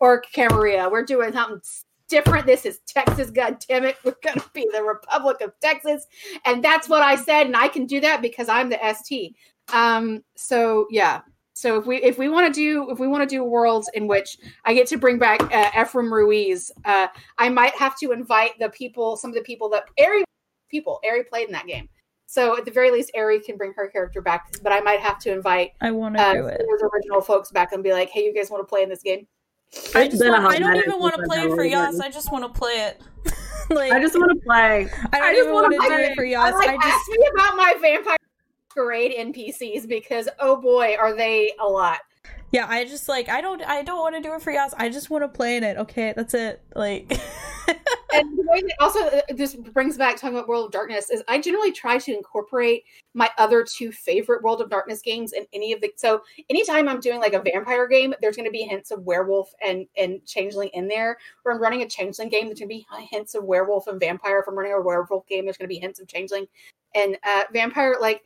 or camarilla we're doing something different. This is texas god damn it we're gonna be the republic of texas. And that's what i said and i can do that because i'm the st um so yeah so if we if we want to do if we want to do worlds in which I get to bring back uh, Ephraim Ruiz, uh, I might have to invite the people, some of the people that Ari people Ari played in that game. So at the very least, Ari can bring her character back, but I might have to invite I want to uh, do it. original folks back and be like, "Hey, you guys want to play in this game?" I just want, I don't even want to play it for Yas. I just want to play it. like I just want to play. I don't I just even wanna do play. it for Yas. like I just ask me about my vampire parade NPCs because oh boy, are they a lot. yeah. I just like I don't I don't want to do it for Yas. I just want to play in it. Okay, that's it. Like and the way that also uh, this brings back talking about World of Darkness is I generally try to incorporate my other two favorite World of Darkness games in any of the so anytime I'm doing like a vampire game, there's going to be hints of werewolf and and changeling in there. Or I'm running a changeling game, there's going to be hints of werewolf and vampire. If I'm running a werewolf game, there's going to be hints of changeling and uh vampire. Like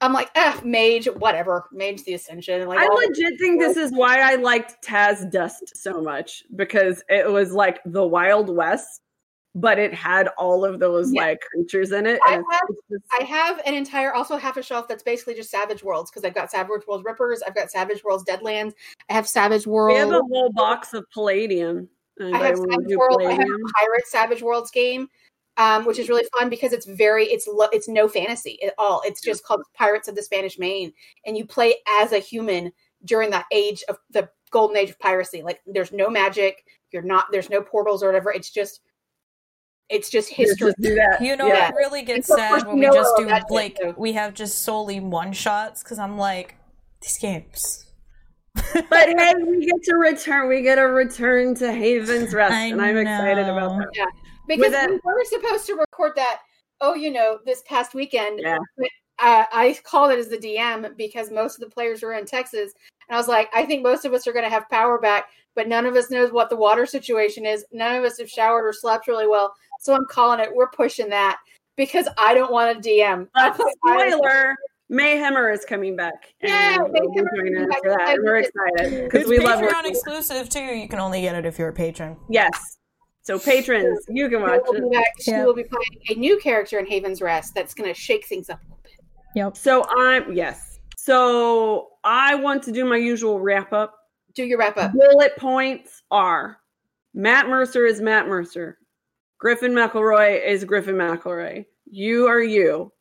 I'm like, ah, mage, whatever, mage the ascension. Like I legit think this is why I liked Taz Dust so much because it was like the Wild West, but it had all of those Yeah. like creatures in it. I have- just- I have an entire also half a shelf that's basically just Savage Worlds because I've got Savage Worlds Rippers, I've got Savage Worlds Deadlands, I have Savage World. we have a whole box of Palladium. I have Savage World, I have Palladium? a Pirate Savage Worlds game, um, which is really fun because it's very it's lo- it's no fantasy at all. It's just called Pirates of the Spanish Main, and you play as a human during that age of the golden age of piracy. Like there's no magic, you're not there's no portals or whatever. It's just it's just Just- history. just do that. you know, Yeah. it really gets And sad when we you just do like too. we have just solely one shots because I'm like these games. But hey, we get to return. We get to return to Haven's Rest, I and I'm excited about know. that. Because that- we were supposed to record that oh you know this past weekend Yeah. uh, i called it as the dm because most of the players were in texas and i was like i think most of us are going to have power back but none of us knows what the water situation is none of us have showered or slept really well so i'm calling it we're pushing that because i don't want to dm Uh, spoiler: Mayhemmer is coming back, and Yeah, we'll be Mayhemmer is joining coming us back. for that. And we're excited because It's we love Patreon working. exclusive too. You can only get it if you're a patron. Yes, so patrons, you can watch She will it. be back- she Yeah. will be playing a new character in haven's rest that's going to shake things up a little bit Yep. So I'm yes. So I want to do my usual wrap up. do your wrap up Bullet points are: Matt Mercer is Matt Mercer. Griffin McElroy is Griffin McElroy. You are you.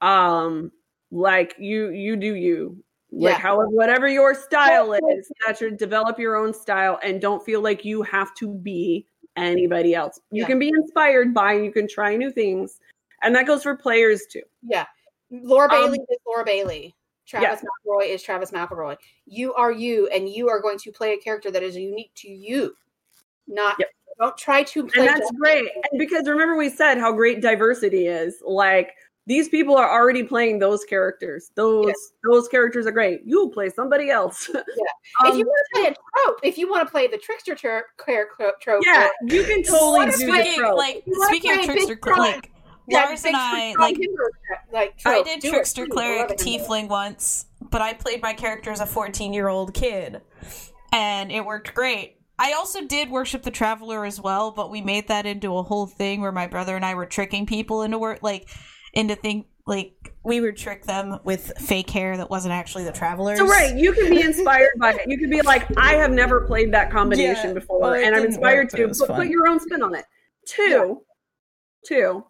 Um, like you, you do you. Like Yeah. however, whatever your style is, that should develop your own style, and don't feel like you have to be anybody else. You Yeah. can be inspired by, you can try new things, and that goes for players too. Yeah. Laura Um, Bailey is Laura Bailey. Travis McElroy is Travis McElroy. You are you, and you are going to play a character that is unique to you. Not Yep. don't try to play and that's great and because remember we said how great diversity is like these people are already playing those characters. Those Yes. those characters are great. You'll play somebody else. if Um, you want to play a trope, if you want to play the trickster care trope, yeah, you can totally do the Speaking trope. like You speaking of trickster, Frog? like Yeah, Lars and I like like I did Do trickster it. cleric tiefling once, but I played my character as a 14 year old kid, and it worked great. I also did worship the traveler as well, but we made that into a whole thing where my brother and I were tricking people into work, like into think like we would trick them with fake hair that wasn't actually the travelers. So right, you can be inspired by it. You can be like, I have never played that combination Yeah, before, and I'm inspired work, to. fun. put your own spin on it. Two, two.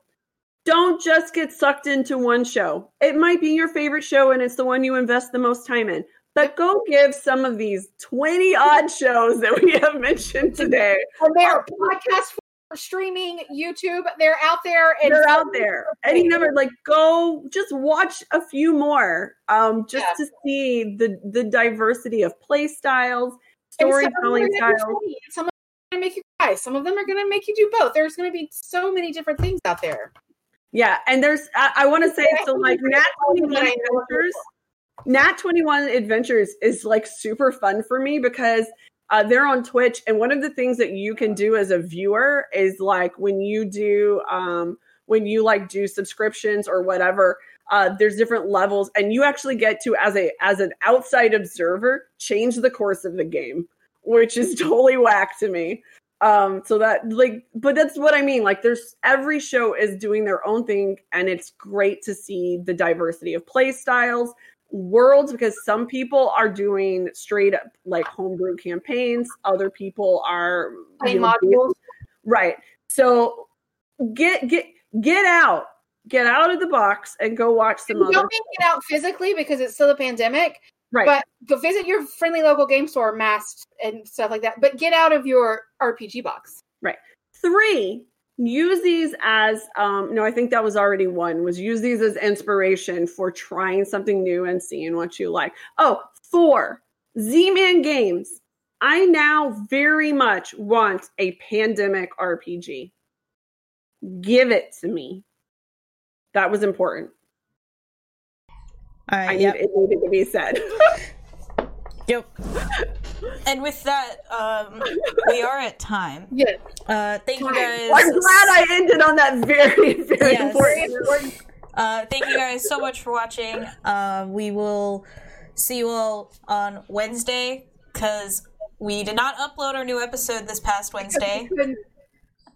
Don't just get sucked into one show. It might be your favorite show, and it's the one you invest the most time in. But go give some of these twenty odd shows that we have mentioned today. And they are podcasts for streaming, YouTube. They're out there. And They're out there. Any number, like go just watch a few more, um, just Yeah. to see the the diversity of play styles, And some of them are storytelling styles. Some of them are going to make you cry. Some of them are going to make you do both. There's going to be so many different things out there. Yeah, and there's I, I want to say so like Nat Twenty One That I know of Adventures. Nat Twenty One Adventures is like super fun for me because uh, they're on Twitch, and one of the things that you can do as a viewer is like when you do um, when you like do subscriptions or whatever. Uh, there's different levels, and you actually get to as a as an outside observer change the course of the game, which is totally whack to me um so that like but that's what i mean like there's every show is doing their own thing and it's great to see the diversity of play styles worlds because some people are doing straight up like homebrew campaigns other people are Play you know, modules. right so get get get out get out of the box and go watch some You other don't make it out physically because it's still a pandemic, right but go visit your friendly local game store, masked and stuff like that. But get out of your RPG box. Right. three use these as um no i think that was already one was use these as inspiration for trying something new and seeing what you like. Oh four z-man games. I now very much want a pandemic rpg give it to me. That was important. All i right, need yep, it needed to be said. Yep. And with that, um, we are at time. Yes. Uh, thank you guys. i'm glad i ended on that very very Yes. important Uh, thank you guys so much for watching. Uh, we will see you all on Wednesday because we did not upload our new episode this past Wednesday.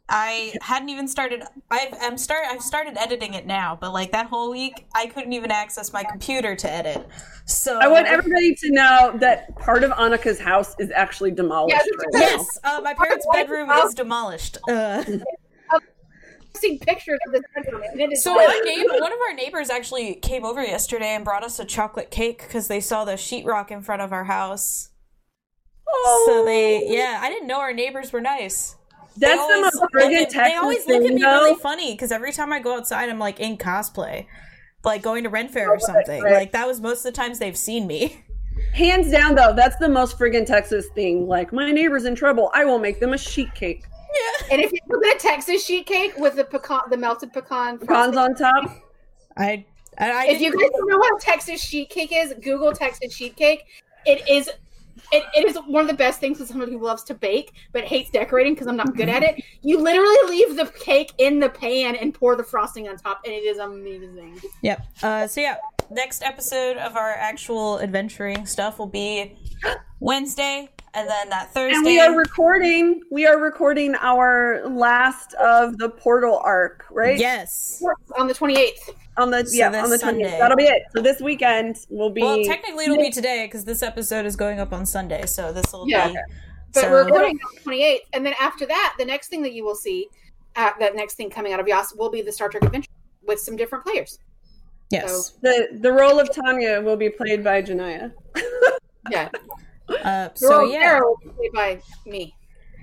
I hadn't even started. I've I'm start. I've started editing it now, but like that whole week, I couldn't even access my computer to edit. So I want everybody to know that part of Annika's house is actually demolished Yeah, right now. Yes, uh, my parents' bedroom is demolished. Uh, I've seen pictures of this bedroom, and it is So our neighbor, one of our neighbors actually came over yesterday and brought us a chocolate cake because they saw the sheetrock in front of our house. Oh. So they, yeah, I didn't know our neighbors were nice. They That's the most look friggin' Texas They always look at thing, me though. really funny because every time I go outside, I'm like in cosplay, like going to Ren Fair or oh, something. right. Like that was most of the times they've seen me. Hands down, though, that's the most friggin' Texas thing. Like, my neighbor's in trouble. I will make them a sheet cake. Yeah. And if you look at a Texas sheet cake with the pecan, the melted pecan, Pecans on top. I, I, I if you guys don't know what Texas sheet cake is, Google Texas sheet cake. It is. It, it is one of the best things for someone who loves to bake but hates decorating because I'm not good at it. You literally leave the cake in the pan and pour the frosting on top, and it is amazing. Yep. Uh, so yeah, next episode of our actual adventuring stuff will be Wednesday, and then that Thursday. And we are recording. We are recording our last of the portal arc, right? yes. On the 28th. On the So yeah, on the Sunday. That'll be it. So this weekend will be Well, technically it'll be today because this episode is going up on Sunday, so this will Yeah. be. But so- we're recording on the 28th. And then after that, the next thing that you will see, uh, that next thing coming out of Yas, will be the Star Trek Adventure with some different players. Yes. the the role of Tanya will be played by Janaya. Yeah. Uh, So so yeah, will be played by me.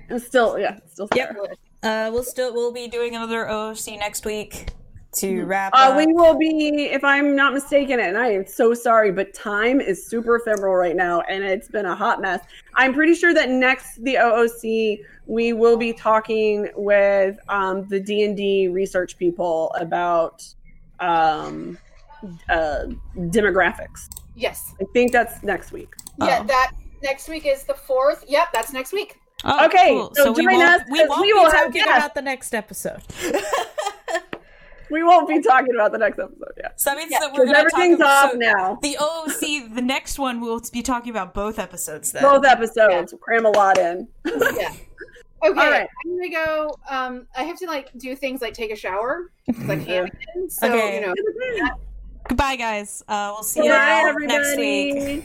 And still, yeah, still. Yep. Uh, we'll still we'll be doing another OOC next week to wrap Uh, up. we will be, if I'm not mistaken, and I am so sorry, but time is super ephemeral right now, and it's been a hot mess. I'm pretty sure that next the OOC, we will be talking with um, the D and D research people about um, uh, demographics. Yes. I think that's next week. Yeah, Oh. that next week is the fourth. Yep, that's next week. Oh, Okay, cool. so we join won't, us, we 'cause won't we be will have talking guests. about the next episode. We won't be talking about the next episode yet. So that means Yeah, that we're Because talk everything's about off so now. the oh see the next one we'll be talking about both episodes then. Both episodes. Cram a lot in. Yeah. Okay, All right. I'm gonna go. Um, I have to like do things like take a shower because I can't. So Okay. you know, Goodbye, guys. Uh, we'll see Bye, you everybody. next week.